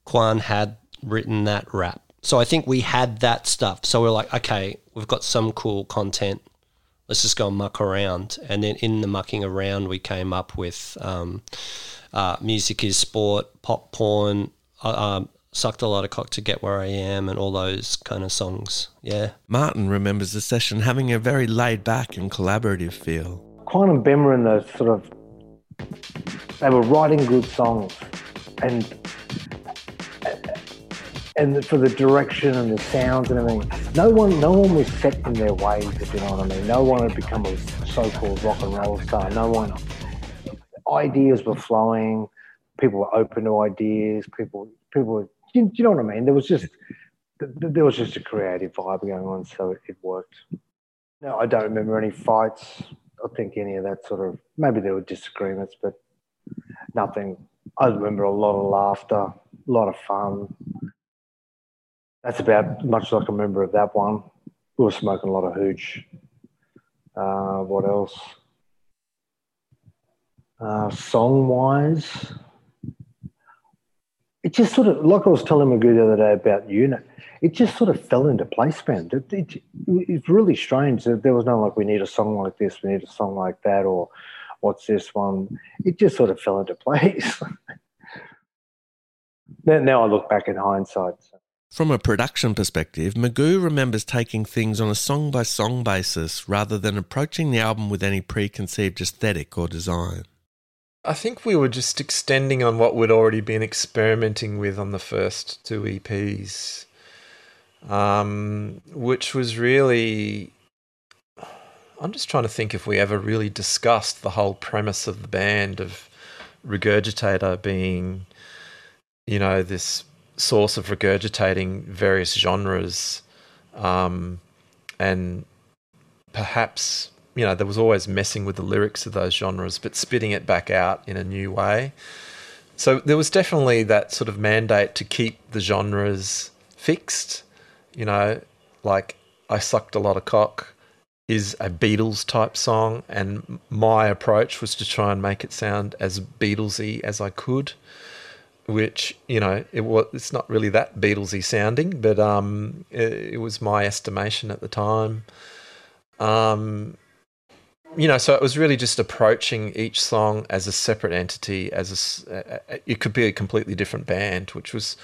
Quan had written that rap. So I think we had that stuff. So we're like, okay, we've got some cool content. Let's just go and muck around. And then in the mucking around, we came up with um, uh, Music is Sport, Pop Porn, uh, um, Sucked a Lot of Cock to Get Where I Am, and all those kind of songs. Yeah. Martin remembers the session having a very laid back and collaborative feel. Quantum Bemmer and the sort of they were writing good songs and and for the direction and the sounds and everything. No one no one was set in their ways, if you know what I mean. No one had become a so-called rock and roll star. No one ideas were flowing, people were open to ideas, people people were you, you know what I mean? There was just th- th- there was just a creative vibe going on, so it, it worked. No, I don't remember any fights. I think any of that sort of maybe there were disagreements, but nothing. I remember a lot of laughter, a lot of fun. That's about much like I remember of that one. We were smoking a lot of hooch. Uh, what else? Uh, song wise, it just sort of like I was telling Magoo the other day about unit. It just sort of fell into place, man. It, it, it's really strange that there was no like we need a song like this, we need a song like that, or what's this one? It just sort of fell into place. now, now I look back in hindsight. From a production perspective, Magoo remembers taking things on a song by song basis rather than approaching the album with any preconceived aesthetic or design. I think we were just extending on what we'd already been experimenting with on the first two EPs, um, which was really. I'm just trying to think if we ever really discussed the whole premise of the band of Regurgitator being, you know, this source of regurgitating various genres, um, and perhaps you know, there was always messing with the lyrics of those genres, but spitting it back out in a new way. So there was definitely that sort of mandate to keep the genres fixed. You know, like I sucked a lot of cock is a Beatles type song, and my approach was to try and make it sound as Beatlesy as I could. Which you know, it was it's not really that Beatlesy sounding, but um, it, it was my estimation at the time. Um, you know, so it was really just approaching each song as a separate entity, as a, it could be a completely different band, which was,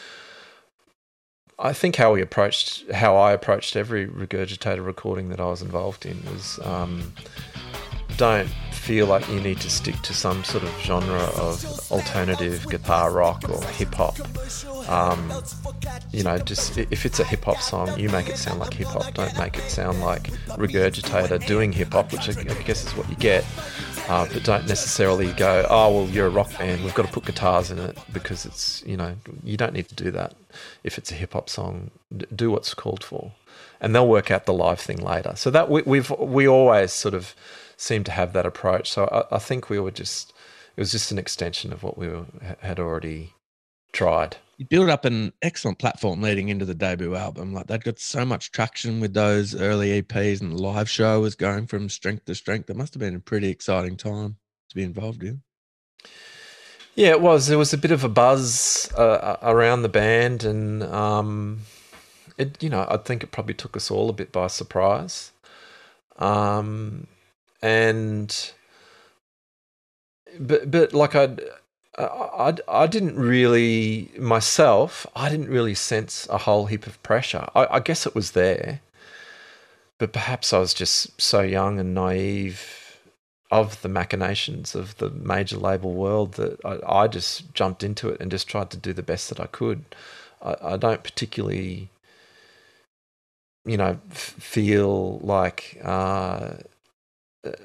I think, how we approached, how I approached every regurgitator recording that I was involved in was, um, don't feel like you need to stick to some sort of genre of alternative guitar rock or hip hop. Um, you know, just if it's a hip hop song, you make it sound like hip hop. Don't make it sound like Regurgitator doing hip hop, which I guess is what you get. Uh, but don't necessarily go, oh, well, you're a rock band. We've got to put guitars in it because it's, you know, you don't need to do that. If it's a hip hop song, do what's called for. And they'll work out the live thing later. So that we, we've, we always sort of seem to have that approach. So I, I think we were just, it was just an extension of what we were, had already tried. You built up an excellent platform leading into the debut album. Like they'd got so much traction with those early EPs, and the live show was going from strength to strength. It must have been a pretty exciting time to be involved in. Yeah, it was. There was a bit of a buzz uh, around the band, and um, it, you know, I think it probably took us all a bit by surprise. Um, and but but like I'd, I I I didn't really myself. I didn't really sense a whole heap of pressure. I, I guess it was there, but perhaps I was just so young and naive of the machinations of the major label world that I, I just jumped into it and just tried to do the best that I could. I, I don't particularly, you know, f- feel like uh,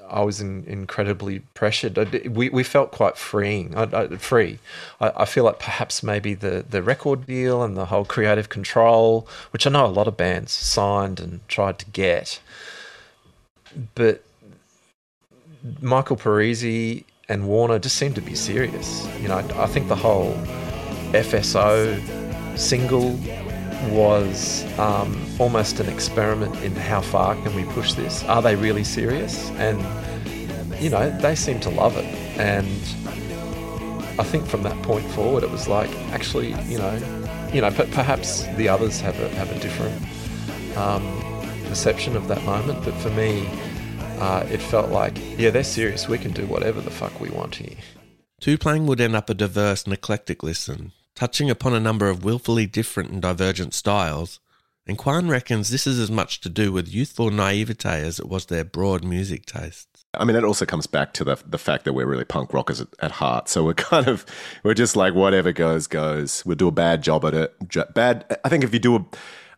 I was in, incredibly pressured. I, we, we felt quite freeing, I, I, free. I, feel like perhaps maybe the, the record deal and the whole creative control, which I know a lot of bands signed and tried to get, but Michael Parisi and Warner just seemed to be serious. You know, I think the whole FSO single was um, almost an experiment in how far can we push this? Are they really serious? And you know, they seem to love it. And I think from that point forward, it was like actually, you know, you know, but perhaps the others have a have a different um, perception of that moment. But for me, uh, it felt like, yeah, they're serious. We can do whatever the fuck we want here. Tu-Plang would end up a diverse and eclectic listen, touching upon a number of willfully different and divergent styles, and Quan reckons this is as much to do with youthful naivete as it was their broad music tastes. I mean, that also comes back to the the fact that we're really punk rockers at, at heart. So we're kind of we're just like whatever goes goes. We'll do a bad job at it. Bad. I think if you do a,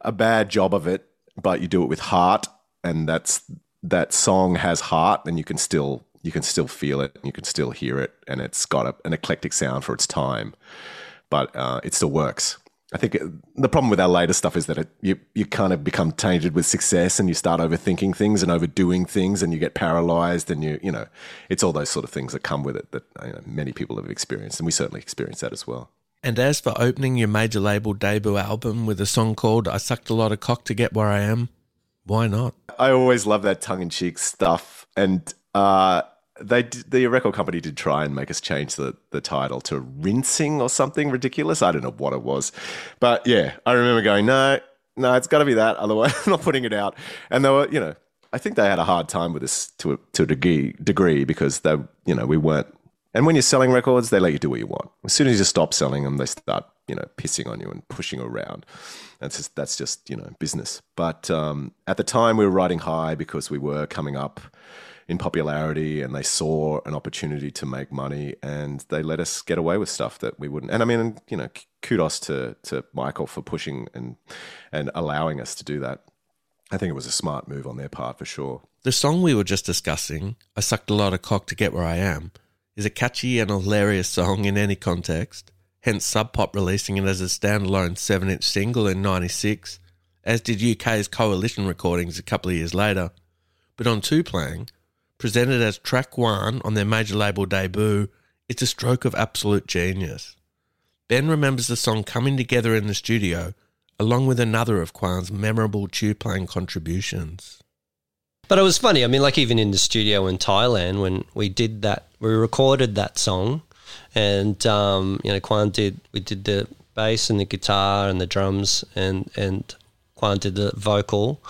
a bad job of it, but you do it with heart, and that's that song has heart, then you can still you can still feel it, you can still hear it, and it's got a, an eclectic sound for its time but uh, it still works. I think the problem with our later stuff is that it, you you kind of become tainted with success and you start overthinking things and overdoing things and you get paralyzed and you you know it's all those sort of things that come with it that you know, many people have experienced and we certainly experienced that as well. And as for opening your major label debut album with a song called "I Sucked a Lot of Cock to Get Where I Am," why not? I always love that tongue in cheek stuff and. Uh, they the record company did try and make us change the, the title to rinsing or something ridiculous. I don't know what it was, but yeah, I remember going, no, no, it's got to be that. Otherwise, I'm not putting it out. And they were, you know, I think they had a hard time with this to a, to a degree, degree because they, you know, we weren't. And when you're selling records, they let you do what you want. As soon as you stop selling them, they start, you know, pissing on you and pushing around. That's just that's just you know business. But um, at the time, we were riding high because we were coming up in popularity and they saw an opportunity to make money and they let us get away with stuff that we wouldn't. And I mean, you know, kudos to to Michael for pushing and and allowing us to do that. I think it was a smart move on their part for sure. The song we were just discussing, I sucked a lot of cock to get where I am, is a catchy and hilarious song in any context. Hence Sub Pop releasing it as a standalone 7-inch single in 96, as did UK's Coalition recordings a couple of years later. But on Tu-Plang, presented as track one on their major label debut, it's a stroke of absolute genius. Ben remembers the song coming together in the studio, along with another of Quan's memorable Tu-Plang contributions. But it was funny. I mean, like even in the studio in Thailand when we did that, we recorded that song, and um, you know, Quan did we did the bass and the guitar and the drums, and and Quan did the vocal,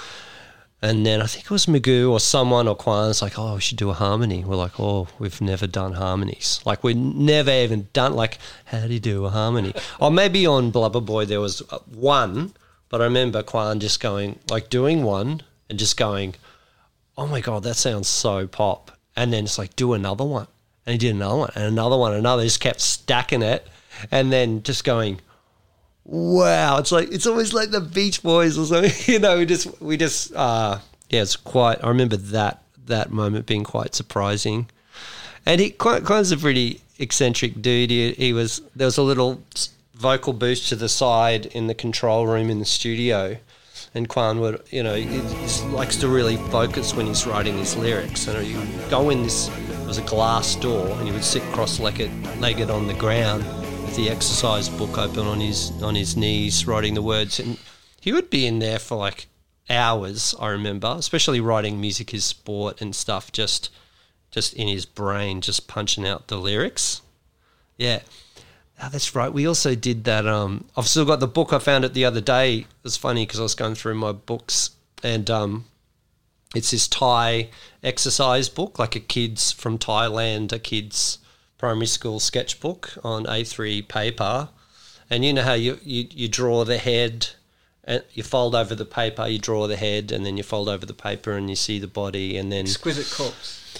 and then I think it was Magoo or someone or Quan's like, oh, we should do a harmony. We're like, oh, we've never done harmonies. Like, we never even done, like, how do you do a harmony? or maybe on Blubber Boy there was uh, one, but I remember Quan just going, like, doing one and just going, oh my God, that sounds so pop. And then it's like, do another one. And he did another one and another one, and another. He just kept stacking it and then just going, wow, it's like it's almost like the Beach Boys or something. you know, we just we just uh yeah, it's quite. I remember that that moment being quite surprising, and he quite quite a pretty eccentric dude. He, he was there was a little vocal boost to the side in the control room in the studio. And Quan would, you know, he, he likes to really focus when he's writing his lyrics. And you go in this, it was a glass door, and he would sit cross-legged legged on the ground the exercise book open on his on his knees, writing the words, and he would be in there for like hours. I remember, especially writing music is sport and stuff, just just in his brain, just punching out the lyrics. Yeah. Oh, that's right. We also did that. Um, I've still got the book. I found it the other day. It was funny because I was going through my books, and um, it's this Thai exercise book, like a kids from Thailand, a kids primary school sketchbook on A3 paper. And you know how you, you, you draw the head and you fold over the paper, you draw the head, and then you fold over the paper and you see the body, and then exquisite corpse.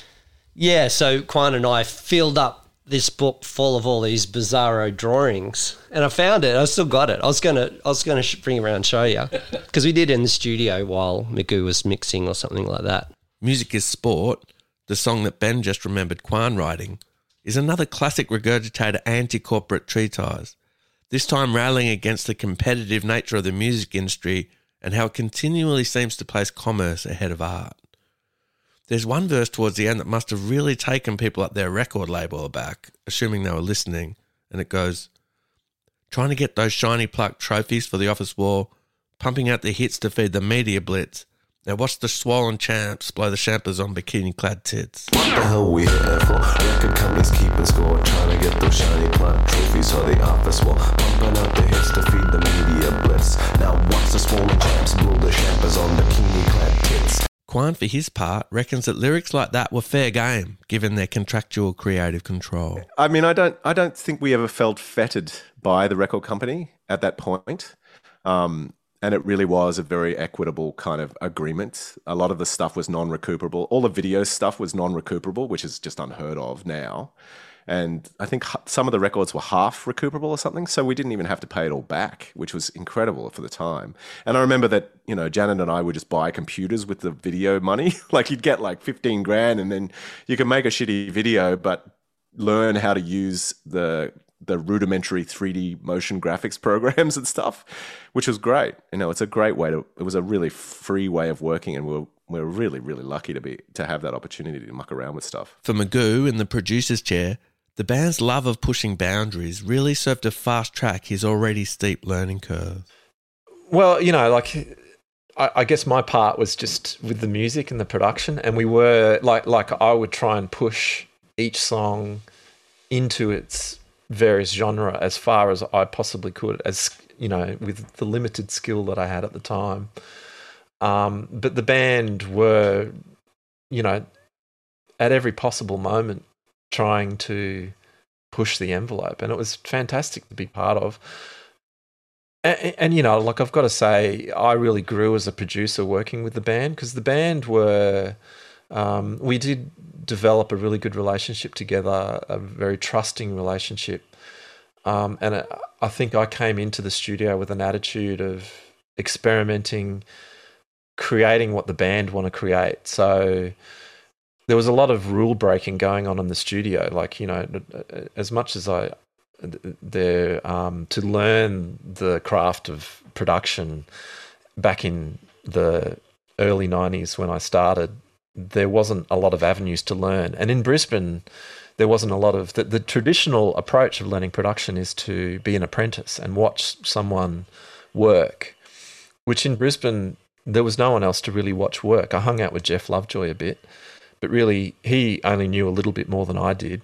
Yeah, so Quan and I filled up this book full of all these bizarro drawings, and I found it. I still got it. I was gonna, I was gonna bring it around and show you because we did it in the studio while Magoo was mixing or something like that. Music is sport the song that Ben just remembered Quan writing, is another classic regurgitator anti corporate treatise, this time railing against the competitive nature of the music industry and how it continually seems to place commerce ahead of art. There's one verse towards the end that must have really taken people at their record label aback, assuming they were listening, and it goes, Trying to get those shiny plucked trophies for the office wall, pumping out the hits to feed the media blitz. Now watch the swollen champs blow the champers on bikini clad tits. What the hell we here for? Record companies keeping score, trying to get those shiny plant trophies for the office wall. Pumping out the hits to feed the media blitz. Now watch the swollen champs blow the champers on bikini clad tits. Quan, for his part, reckons that lyrics like that were fair game, given their contractual creative control. I mean, I don't, I don't think we ever felt fettered by the record company at that point. Um, and it really was a very equitable kind of agreement. A lot of the stuff was non-recuperable. All the video stuff was non-recuperable, which is just unheard of now. And I think some of the records were half recuperable or something, so we didn't even have to pay it all back, which was incredible for the time. And I remember that you know Janet and I would just buy computers with the video money. like you'd get like fifteen grand, and then you can make a shitty video, but learn how to use the the rudimentary 3D motion graphics programs and stuff, which was great. You know, it's a great way to. It was a really free way of working, and we're we're really really lucky to be to have that opportunity to muck around with stuff. For Magoo in the producer's chair, the band's love of pushing boundaries really served to fast track his already steep learning curve. Well, you know, like I, I guess my part was just with the music and the production, and we were like like I would try and push each song into its various genre as far as I possibly could, as you know, with the limited skill that I had at the time. Um, but the band were, you know, at every possible moment trying to push the envelope, and it was fantastic to be part of. And, and, you know, like I've got to say, I really grew as a producer working with the band because the band were, um, we did develop a really good relationship together, a very trusting relationship. Um, and I, think I came into the studio with an attitude of experimenting, creating what the band want to create. So there was a lot of rule breaking going on in the studio. Like, you know, as much as I, there um, to learn the craft of production back in the early 90s when I started, there wasn't a lot of avenues to learn. And in Brisbane, there wasn't a lot of the, the traditional approach of learning production is to be an apprentice and watch someone work, which in Brisbane, there was no one else to really watch work. I hung out with Jeff Lovejoy a bit, but really he only knew a little bit more than I did.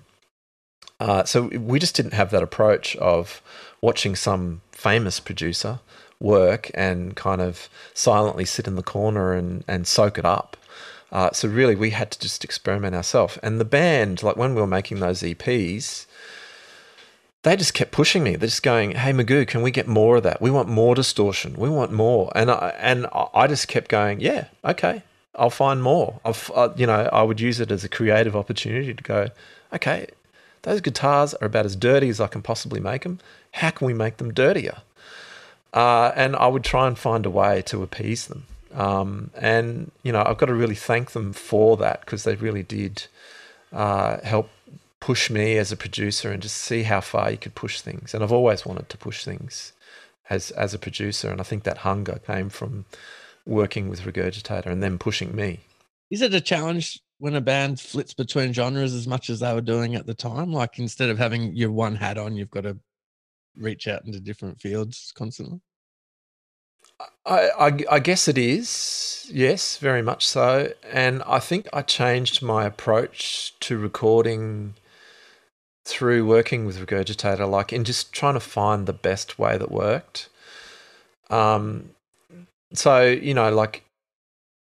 Uh, so we just didn't have that approach of watching some famous producer work and kind of silently sit in the corner and, and soak it up. Uh, so really, we had to just experiment ourselves. And the band, like when we were making those EPs, they just kept pushing me. They're just going, "Hey Magoo, can we get more of that? We want more distortion. We want more." And I, and I just kept going, "Yeah, okay, I'll find more." I've, uh, you know, I would use it as a creative opportunity to go, "Okay, those guitars are about as dirty as I can possibly make them. How can we make them dirtier?" Uh, and I would try and find a way to appease them. Um, and you know, I've got to really thank them for that because they really did uh, help push me as a producer and just see how far you could push things. And I've always wanted to push things as as a producer, and I think that hunger came from working with Regurgitator and them pushing me. Is it a challenge when a band flits between genres as much as they were doing at the time? Like instead of having your one hat on, you've got to reach out into different fields constantly. I, I, I, guess it is. Yes, very much so. And I think I changed my approach to recording through working with Regurgitator, like in just trying to find the best way that worked. Um, so, you know, like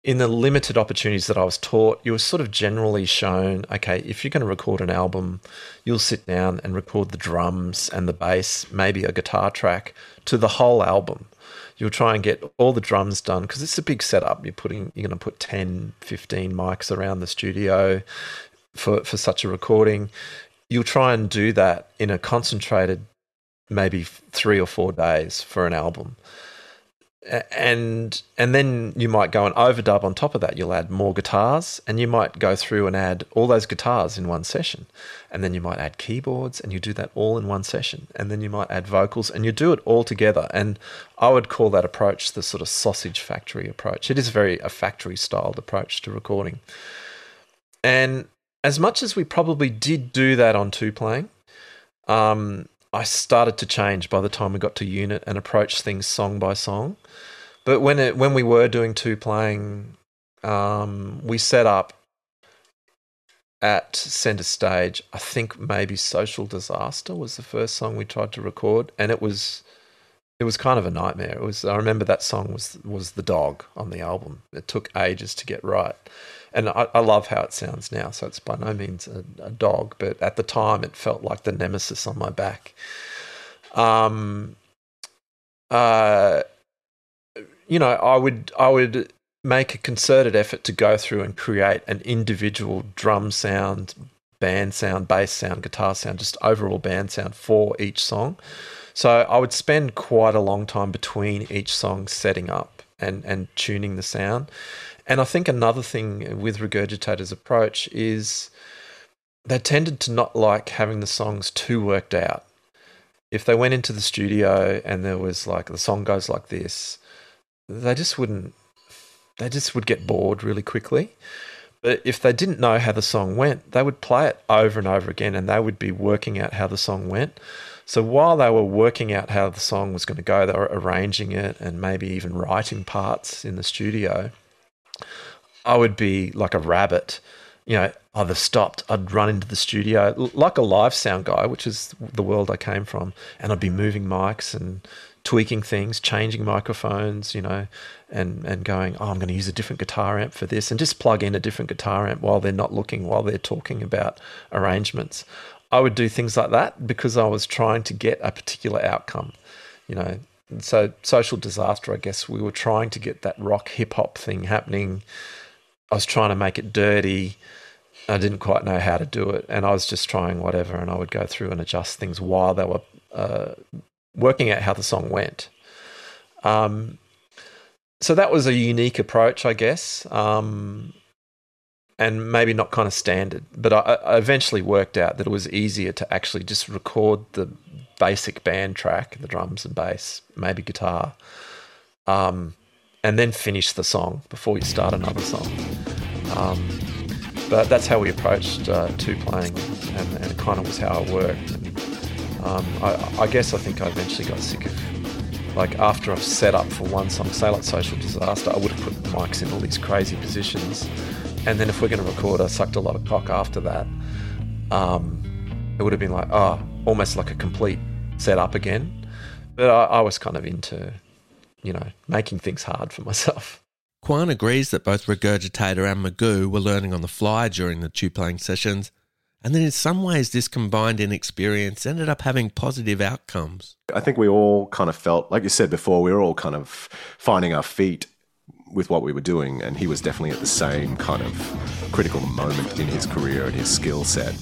in the limited opportunities that I was taught, you were sort of generally shown okay, if you're going to record an album, you'll sit down and record the drums and the bass, maybe a guitar track to the whole album you'll try and get all the drums done because it's a big setup. You're putting you're going to put 10, 15 mics around the studio for for such a recording. You'll try and do that in a concentrated maybe 3 or 4 days for an album. And and then you might go and overdub on top of that. You'll add more guitars, and you might go through and add all those guitars in one session, and then you might add keyboards, and you do that all in one session, and then you might add vocals, and you do it all together. And I would call that approach the sort of sausage factory approach. It is very a factory styled approach to recording, and as much as we probably did do that on Tu-Plang, um, I started to change by the time we got to unit and approach things song by song. But when it when we were doing Tu-Plang, um, we set up at center stage. I think maybe "Social Disaster" was the first song we tried to record, and it was it was kind of a nightmare. It was I remember that song was was the dog on the album. It took ages to get right, and I, I love how it sounds now. So it's by no means a, a dog, but at the time it felt like the nemesis on my back. Um, uh, you know, I would I would make a concerted effort to go through and create an individual drum sound, band sound, bass sound, guitar sound, just overall band sound for each song. So I would spend quite a long time between each song setting up and, and tuning the sound. And I think another thing with Regurgitator's approach is they tended to not like having the songs too worked out. If they went into the studio and there was like the song goes like this, they just wouldn't they just would get bored really quickly. But if they didn't know how the song went, they would play it over and over again and they would be working out how the song went. So while they were working out how the song was going to go, they were arranging it and maybe even writing parts in the studio. I would be like a rabbit, you know, either stopped, I'd run into the studio like a live sound guy, which is the world I came from, and I'd be moving mics and tweaking things, changing microphones, you know, and and going, oh, I'm going to use a different guitar amp for this, and just plug in a different guitar amp while they're not looking, while they're talking about arrangements. I would do things like that because I was trying to get a particular outcome, you know. So social disaster, I guess we were trying to get that rock hip hop thing happening. I was trying to make it dirty. I didn't quite know how to do it, and I was just trying whatever, and I would go through and adjust things while they were uh, working out how the song went. Um, so that was a unique approach, I guess, um, and maybe not kind of standard. But I, I, eventually worked out that it was easier to actually just record the basic band track, the drums and bass, maybe guitar, um, and then finish the song before you start another song. Um, but that's how we approached uh, Tu-Plang, and, and, it kind of was how it worked. And, um, I, I, guess I think I eventually got sick of, like, after I've set up for one song, say like Social Disaster, I would have put the mics in all these crazy positions. And then if we're going to record, I sucked a lot of cock after that. Um, it would have been like, oh, almost like a complete setup again. But I, I was kind of into, you know, making things hard for myself. Quan agrees that both Regurgitator and Magoo were learning on the fly during the Tu-Plang sessions and then in some ways, this combined inexperience ended up having positive outcomes. I think we all kind of felt, like you said before, we were all kind of finding our feet with what we were doing. And he was definitely at the same kind of critical moment in his career and his skill set.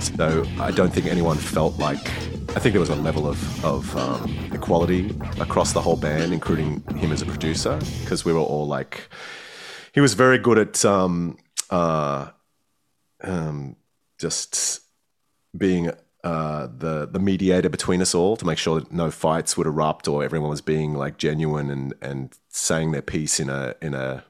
So I don't think anyone felt like, I think there was a level of, of um, equality across the whole band, including him as a producer, because we were all like, he was very good at, um, uh, um, just being uh, the the mediator between us all to make sure that no fights would erupt or everyone was being like genuine and and saying their piece in a in a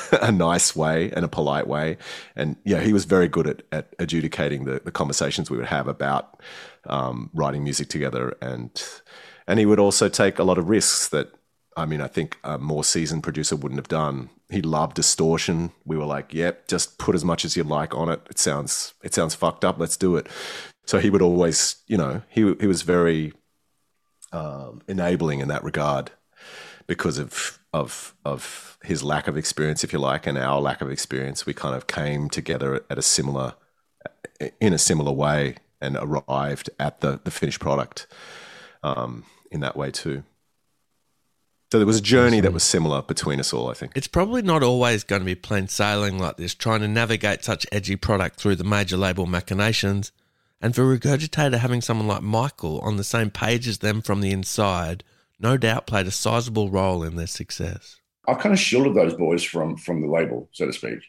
a nice way and a polite way. And yeah, he was very good at, at adjudicating the, the conversations we would have about um, writing music together. And and he would also take a lot of risks that I mean, I think a more seasoned producer wouldn't have done. He loved distortion. We were like, "Yep, just put as much as you like on it. It sounds it sounds fucked up. Let's do it." So he would always, you know, he he was very um, enabling in that regard because of of of his lack of experience, if you like, and our lack of experience. We kind of came together at a similar in a similar way and arrived at the the finished product um, in that way too. So there was a journey that was similar between us all, I think. It's probably not always going to be plain sailing like this, trying to navigate such edgy product through the major label machinations. And for Regurgitator having someone like Michael on the same page as them from the inside, no doubt played a sizable role in their success. I kind of shielded those boys from from the label, so to speak.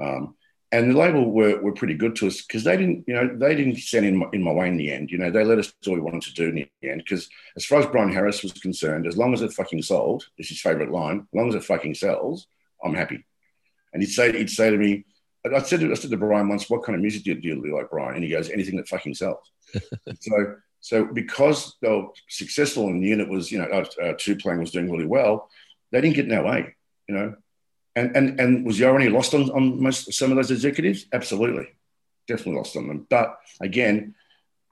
Um, and the label were, were pretty good to us because they didn't, you know, they didn't send in my, in my way in the end. You know, they let us do what we wanted to do in the end. Because as far as Brian Harris was concerned, as long as it fucking sold, is his favorite line. As long as it fucking sells, I'm happy. And he'd say, he'd say to me, I said, to, I said to Brian once, "What kind of music do you, do you like, Brian?" And he goes, "Anything that fucking sells." so, so because they were successful and the unit was, you know, uh, uh, Tu-Plang was doing really well, they didn't get in our way. You know, and and and was Yo lost on, on most some of those executives? Absolutely, definitely lost on them. But again,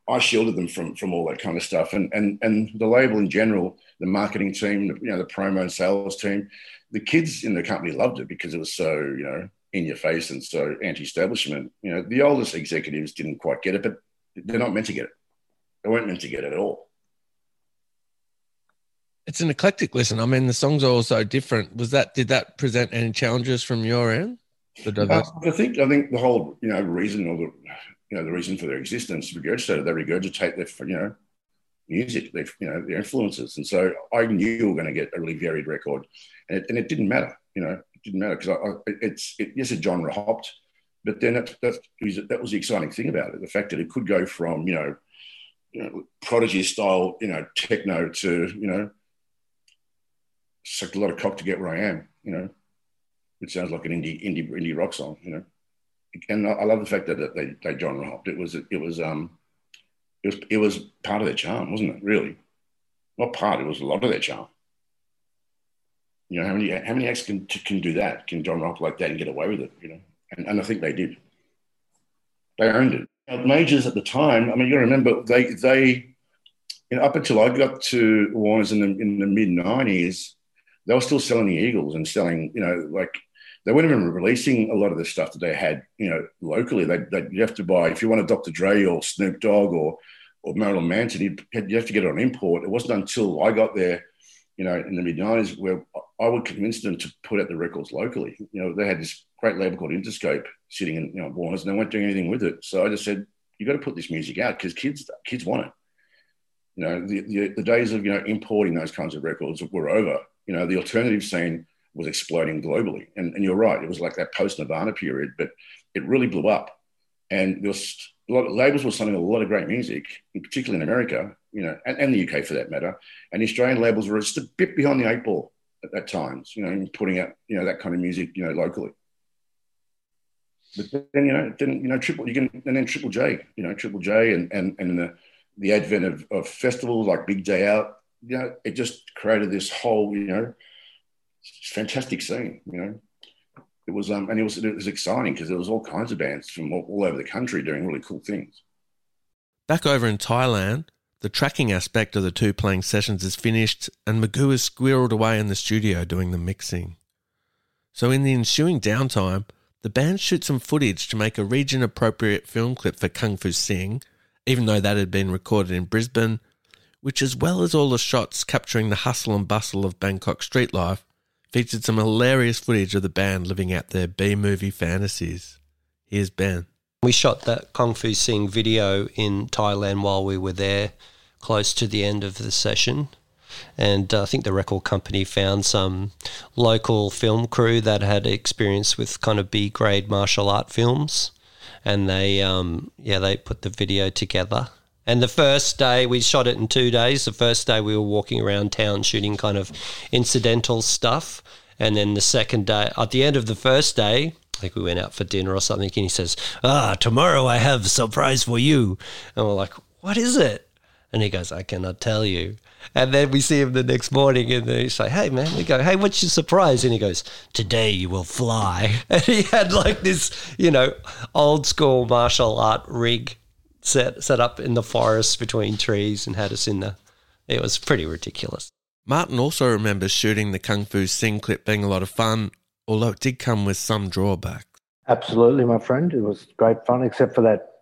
I shielded them from from all that kind of stuff. And and and the label in general, the marketing team, you know, the promo and sales team, the kids in the company loved it because it was so you know in your face and so anti-establishment. You know, the oldest executives didn't quite get it, but they're not meant to get it. They weren't meant to get it at all. It's an eclectic listen. I mean, the songs are all so different. Was that did that present any challenges from your end? Uh, I think I think the whole you know reason or the you know the reason for their existence regurgitated. They regurgitate their you know music, their you know their influences, and so I knew you were going to get a really varied record, and it, and it didn't matter. You know, didn't matter because it's it, yes, a genre hopped, but then that was that was the exciting thing about it. The fact that it could go from you know, you know prodigy style you know techno to you know sucked a lot of cock to get where I am, you know. It sounds like an indie indie indie rock song, you know. And I love the fact that they they genre hopped. It was it was um it was it was part of their charm, wasn't it? Really, not part. It was a lot of their charm. You know how many how many acts can can do that? Can genre hop like that and get away with it? You know, and, and I think they did. They owned it. Majors at the time. I mean, you remember they they you know, up until I got to Warner's in the in the mid nineties they were still selling the Eagles and selling, you know, like they weren't even releasing a lot of the stuff that they had, you know, locally. They, they you have to buy if you want a Dr. Dre or Snoop Dogg or or Marilyn Manson, you have to get it on import. It wasn't until I got there, you know, in the mid '90s where I would convince them to put out the records locally. You know, they had this great label called Interscope sitting in you know Warner's, and they weren't doing anything with it. So I just said, you got to put this music out because kids kids want it. You know, the, the, the days of you know importing those kinds of records were over you know, the alternative scene was exploding globally. And, and you're right, it was like that post Nirvana period, but it really blew up. And there was a lot of labels were signing a lot of great music, particularly in America, you know, and, and, the UK for that matter. And the Australian labels were just a bit behind the eight ball at that times, you know, putting out, you know, that kind of music, you know, locally. But then, you know, then, you know, Triple, you can, and then Triple J, you know, Triple J and, and, and the, the advent of, of festivals like Big Day Out, you know, it just created this whole, you know, fantastic scene, you know. It was, um, and it was, it was exciting because there was all kinds of bands from all, all over the country doing really cool things. Back over in Thailand, the tracking aspect of the Tu-Plang sessions is finished, and Magoo is squirreled away in the studio doing the mixing. So, in the ensuing downtime, the band shoots some footage to make a region appropriate film clip for Kong Foo Sing, even though that had been recorded in Brisbane which, as well as all the shots capturing the hustle and bustle of Bangkok street life, featured some hilarious footage of the band living out their B movie fantasies. Here's Ben. We shot that Kong Foo Sing video in Thailand while we were there, close to the end of the session. And uh, I think the record company found some local film crew that had experience with kind of B grade martial art films. And they, um, yeah, they put the video together and the first day, we shot it in two days. The first day, we were walking around town shooting kind of incidental stuff. And then the second day, at the end of the first day, I think we went out for dinner or something, and he says, Ah, tomorrow I have a surprise for you. And we're like, What is it? And he goes, I cannot tell you. And then we see him the next morning and they say, Hey man, we go, Hey, what's your surprise? And he goes, Today you will fly. And he had like this, you know, old school martial art rig set set up in the forest between trees and had us in the. It was pretty ridiculous. Martin also remembers shooting the Kong Foo Sing clip being a lot of fun, although it did come with some drawbacks. Absolutely, my friend. It was great fun, except for that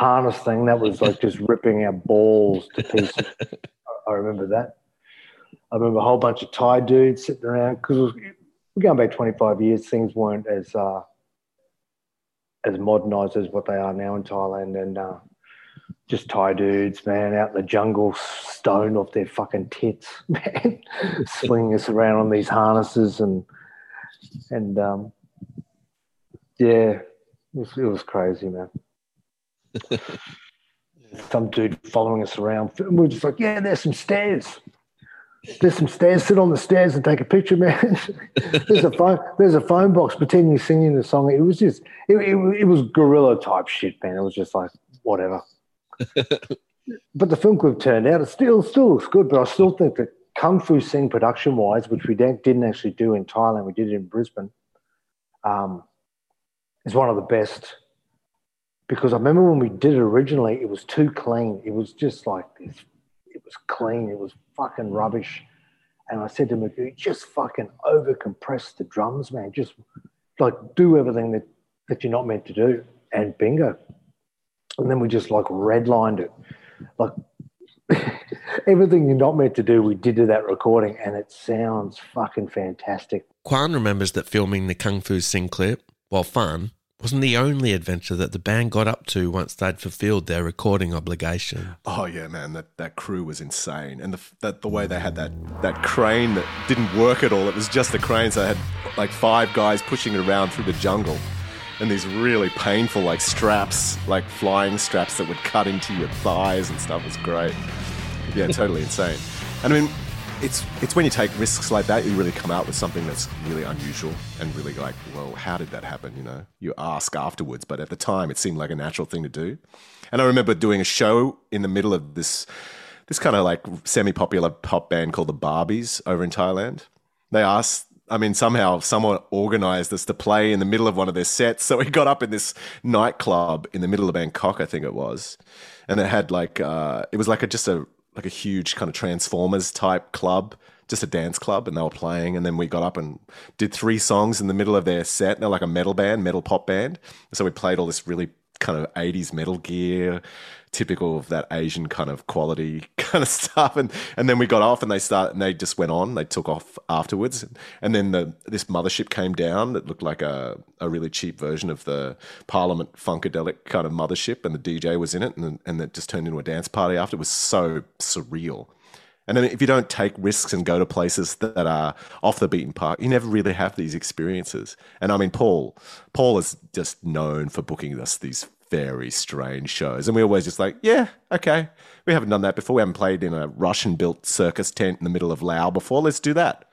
harness thing. That was like just ripping our balls to pieces. I remember that. I remember a whole bunch of Thai dudes sitting around because we're going back 25 years. Things weren't as uh, as modernized as what they are now in Thailand, and uh, just Thai dudes, man, out in the jungle, stoned off their fucking tits, man, swinging us around on these harnesses and and um, yeah, it was, it was crazy, man. some dude following us around. And we are just like, yeah, there's some stairs. There's some stairs. Sit on the stairs and take a picture, man. there's a phone. There's a phone box. Pretending you're singing the song. It was just. It, it, it was guerrilla type shit, man. It was just like whatever. but the film could have turned out. It still still looks good, but I still think that Kong Foo Sing production wise, which we didn't actually do in Thailand, we did it in Brisbane, um, is one of the best because I remember when we did it originally, it was too clean. It was just like this. It was clean. It was fucking rubbish. And I said to Magoo, just fucking over compress the drums, man. Just like do everything that, that you're not meant to do. And bingo. And then we just like redlined it. Like everything you're not meant to do, we did to that recording, and it sounds fucking fantastic. Quan remembers that filming the Kong Foo Sing clip, while fun, wasn't the only adventure that the band got up to once they'd fulfilled their recording obligation. Oh yeah, man, that, that crew was insane, and the that the way they had that that crane that didn't work at all. It was just the crane, so they had like five guys pushing it around through the jungle, and these really painful like straps, like flying straps that would cut into your thighs and stuff. It was great. Yeah, totally insane. And I mean, it's it's when you take risks like that, you really come out with something that's really unusual and really like, well, how did that happen? You know, you ask afterwards, but at the time, it seemed like a natural thing to do. And I remember doing a show in the middle of this this kind of like semi-popular pop band called the Barbies over in Thailand. They asked. I mean, somehow someone organized us to play in the middle of one of their sets. So we got up in this nightclub in the middle of Bangkok, I think it was, and it had like uh, it was like a, just a like a huge kind of Transformers type club, just a dance club, and they were playing. And then we got up and did three songs in the middle of their set. They're like a metal band, metal pop band. So we played all this really kind of 80s metal gear typical of that Asian kind of quality kind of stuff. And and then we got off and they start and they just went on. They took off afterwards. And then the this mothership came down that looked like a, a really cheap version of the Parliament Funkadelic kind of mothership and the DJ was in it and and it just turned into a dance party after. It was so surreal. And then if you don't take risks and go to places that are off the beaten path, you never really have these experiences. And I mean, Paul, Paul is just known for booking us these very strange shows. And we always just like, yeah, okay. We haven't done that before. We haven't played in a Russian built circus tent in the middle of Laos before. Let's do that.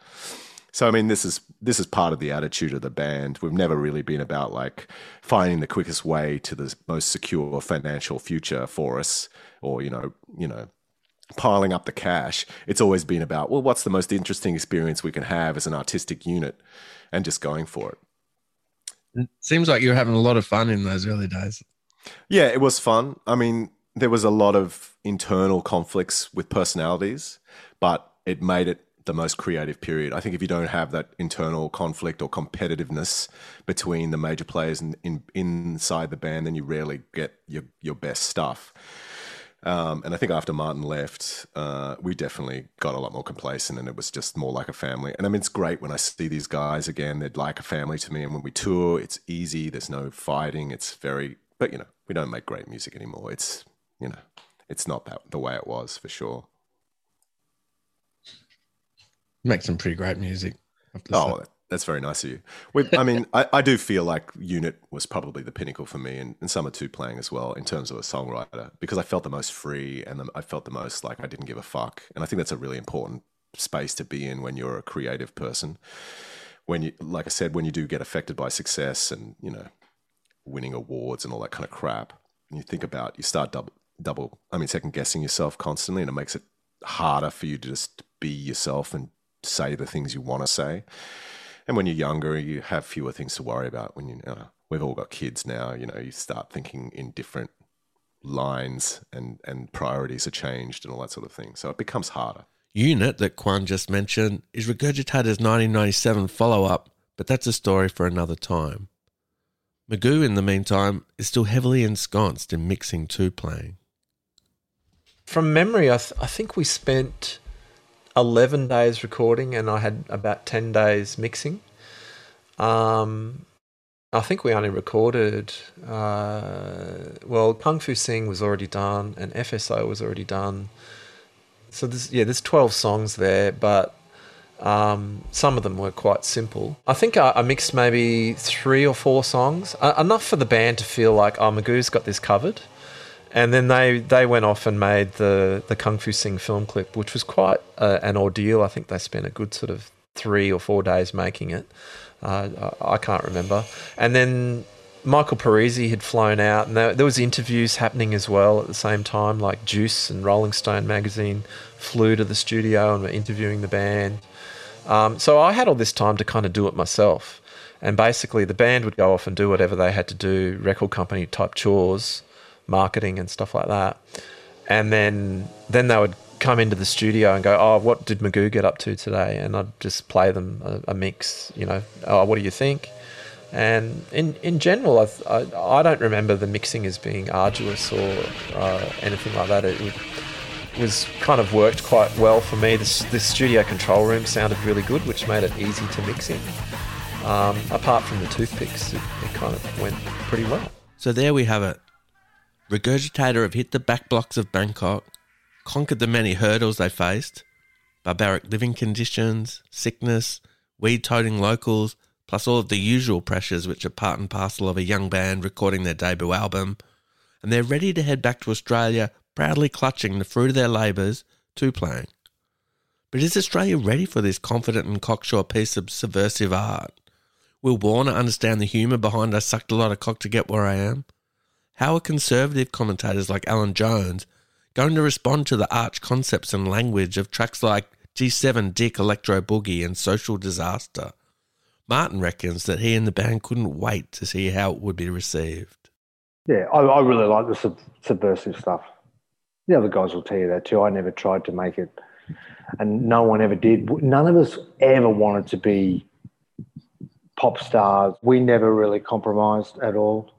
So I mean this is this is part of the attitude of the band. We've never really been about like finding the quickest way to the most secure financial future for us or you know, you know, piling up the cash. It's always been about, well, what's the most interesting experience we can have as an artistic unit and just going for it. It seems like you're having a lot of fun in those early days. Yeah, it was fun. I mean, there was a lot of internal conflicts with personalities, but it made it the most creative period. I think if you don't have that internal conflict or competitiveness between the major players in, in inside the band, then you rarely get your your best stuff. Um, and I think after Martin left, uh, we definitely got a lot more complacent and it was just more like a family. And I mean, it's great when I see these guys again, they're like a family to me. And when we tour, it's easy, there's no fighting, it's very, but you know, we don't make great music anymore. It's you know, it's not that the way it was for sure. make some pretty great music. Oh, that's very nice of you. We, I mean, I, I, do feel like Unit was probably the pinnacle for me, and, and Summer Two playing as well in terms of a songwriter because I felt the most free and the, I felt the most like I didn't give a fuck, and I think that's a really important space to be in when you're a creative person. When you, like I said, when you do get affected by success and you know winning awards and all that kind of crap. And you think about, you start double, double, I mean, second guessing yourself constantly, and it makes it harder for you to just be yourself and say the things you want to say. And when you're younger, you have fewer things to worry about. When you, uh, we've all got kids now, you know, you start thinking in different lines and, and priorities are changed and all that sort of thing. So it becomes harder. Unit that Quan just mentioned is Regurgitator's 1997 follow up, but that's a story for another time. Magoo, in the meantime, is still heavily ensconced in mixing Tu-Plang. From memory, I, th- I think we spent 11 days recording and I had about 10 days mixing. Um, I think we only recorded, uh, well, Kong Foo Sing was already done and FSO was already done. So yeah, there's 12 songs there, but um, some of them were quite simple. I think I, I mixed maybe three or four songs, uh, enough for the band to feel like, oh, Magoo's got this covered. And then they, they went off and made the, the Kong Foo Sing film clip, which was quite uh, an ordeal. I think they spent a good sort of three or four days making it. Uh, I, I can't remember. And then Michael Parisi had flown out, and there, there was interviews happening as well at the same time. Like Juice and Rolling Stone magazine flew to the studio and were interviewing the band. Um, so I had all this time to kind of do it myself. And basically, the band would go off and do whatever they had to do, record company type chores, marketing and stuff like that. And then then they would come into the studio and go, "Oh, what did Magoo get up to today?" And I'd just play them a, a mix. You know, oh, what do you think? And in in general, I, I, I don't remember the mixing as being arduous or uh, anything like that. It, was kind of worked quite well for me. This the studio control room sounded really good, which made it easy to mix in. Um, apart from the toothpicks, it, it kind of went pretty well. So there we have it. Regurgitator have hit the back blocks of Bangkok, conquered the many hurdles they faced barbaric living conditions, sickness, weed toting locals, plus all of the usual pressures which are part and parcel of a young band recording their debut album. And they're ready to head back to Australia, proudly clutching the fruit of their labours, Tu-Plang. But is Australia ready for this confident and cocksure piece of subversive art? Will Warner understand the humour behind I sucked a lot of cock to get where I am? How are conservative commentators like Alan Jones going to respond to the arch concepts and language of tracks like G7 Dick Electro Boogie and Social Disaster? Martin reckons that he and the band couldn't wait to see how it would be received. Yeah, I, I really like the sub- subversive stuff. The other guys will tell you that too. I never tried to make it, and no one ever did. None of us ever wanted to be pop stars. We never really compromised at all.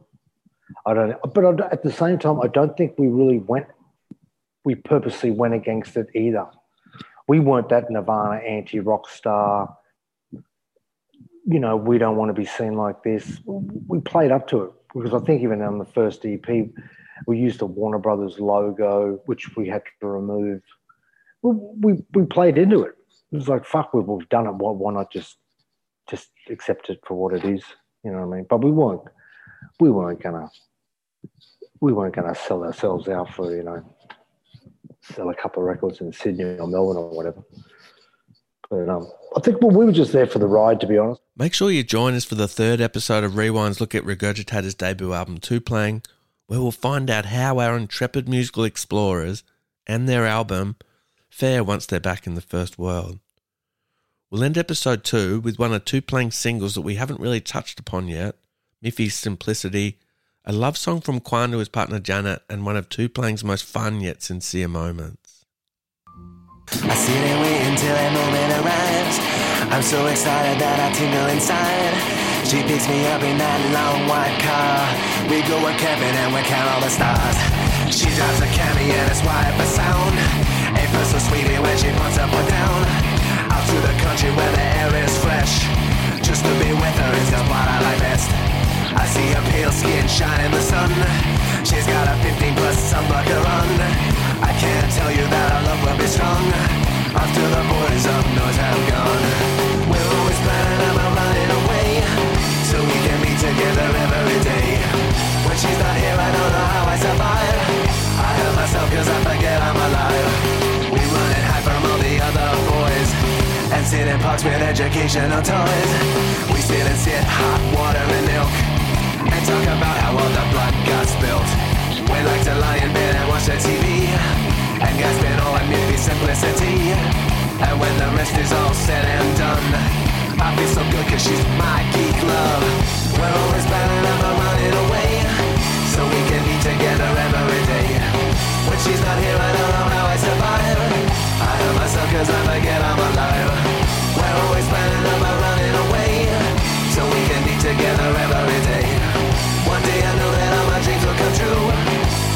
I don't, but at the same time, I don't think we really went, we purposely went against it either. We weren't that Nirvana anti rock star. You know, we don't want to be seen like this. We played up to it because I think even on the first EP, we used the Warner Brothers logo, which we had to remove. We, we, we played into it. It was like, fuck, we've, we've done it. Why, why not just just accept it for what it is? You know what I mean? But we weren't we weren't gonna we weren't gonna sell ourselves out for you know sell a couple of records in Sydney or Melbourne or whatever. But um, I think well, we were just there for the ride, to be honest. Make sure you join us for the third episode of Rewind's look at Regurgitator's debut album, Tu-Plang, where we'll find out how our intrepid musical explorers and their album fare once they're back in the first world. We'll end episode two with one of Tu-Plang's singles that we haven't really touched upon yet, Miffy's Simplicity, a love song from Quan to his partner Janet, and one of Tu-Plang's most fun yet sincere moments. I sit and wait until that moment arrives. I'm so excited that I tingle inside. She picks me up in that long white car. We go a camping and we count all the stars. She drives a Camry and it's white for sound. Ain't feel so sweetie when she puts up or down. Out to the country where the air is fresh. Just to be with her is just what I like best. I see her pale skin shine in the sun. She's got a 15 plus sunblocker on. I can't tell you that our love will be strong after the boys of noise have gone. She's not here, I don't know how I survive. I hurt myself cause I forget I'm alive. We run and hide from all the other boys and sit in parks with educational toys. We sit and sip hot water and milk and talk about how all the blood got spilt. We like to lie in bed and watch the TV and gasp in all Miffy simplicity. And when the rest is all said and done, I feel so good cause she's my geek love. We're always planning about running away cause I I'm alive. We're always planning running away so we can be together every day. One day I know that all my dreams will come true,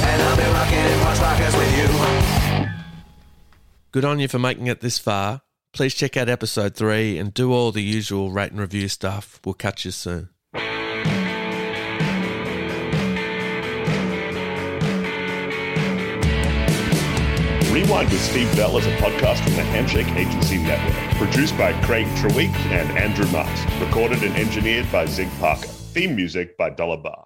and I'll be rocking in Posh Rockers with you. Good on you for making it this far. Please check out episode three and do all the usual rate and review stuff. We'll catch you soon. Rewind with Steve Bell is a podcast from the Handshake Agency Network. Produced by Craig Treweek and Andrew Marks. Recorded and engineered by Zig Parker. Theme music by Dollar Bar.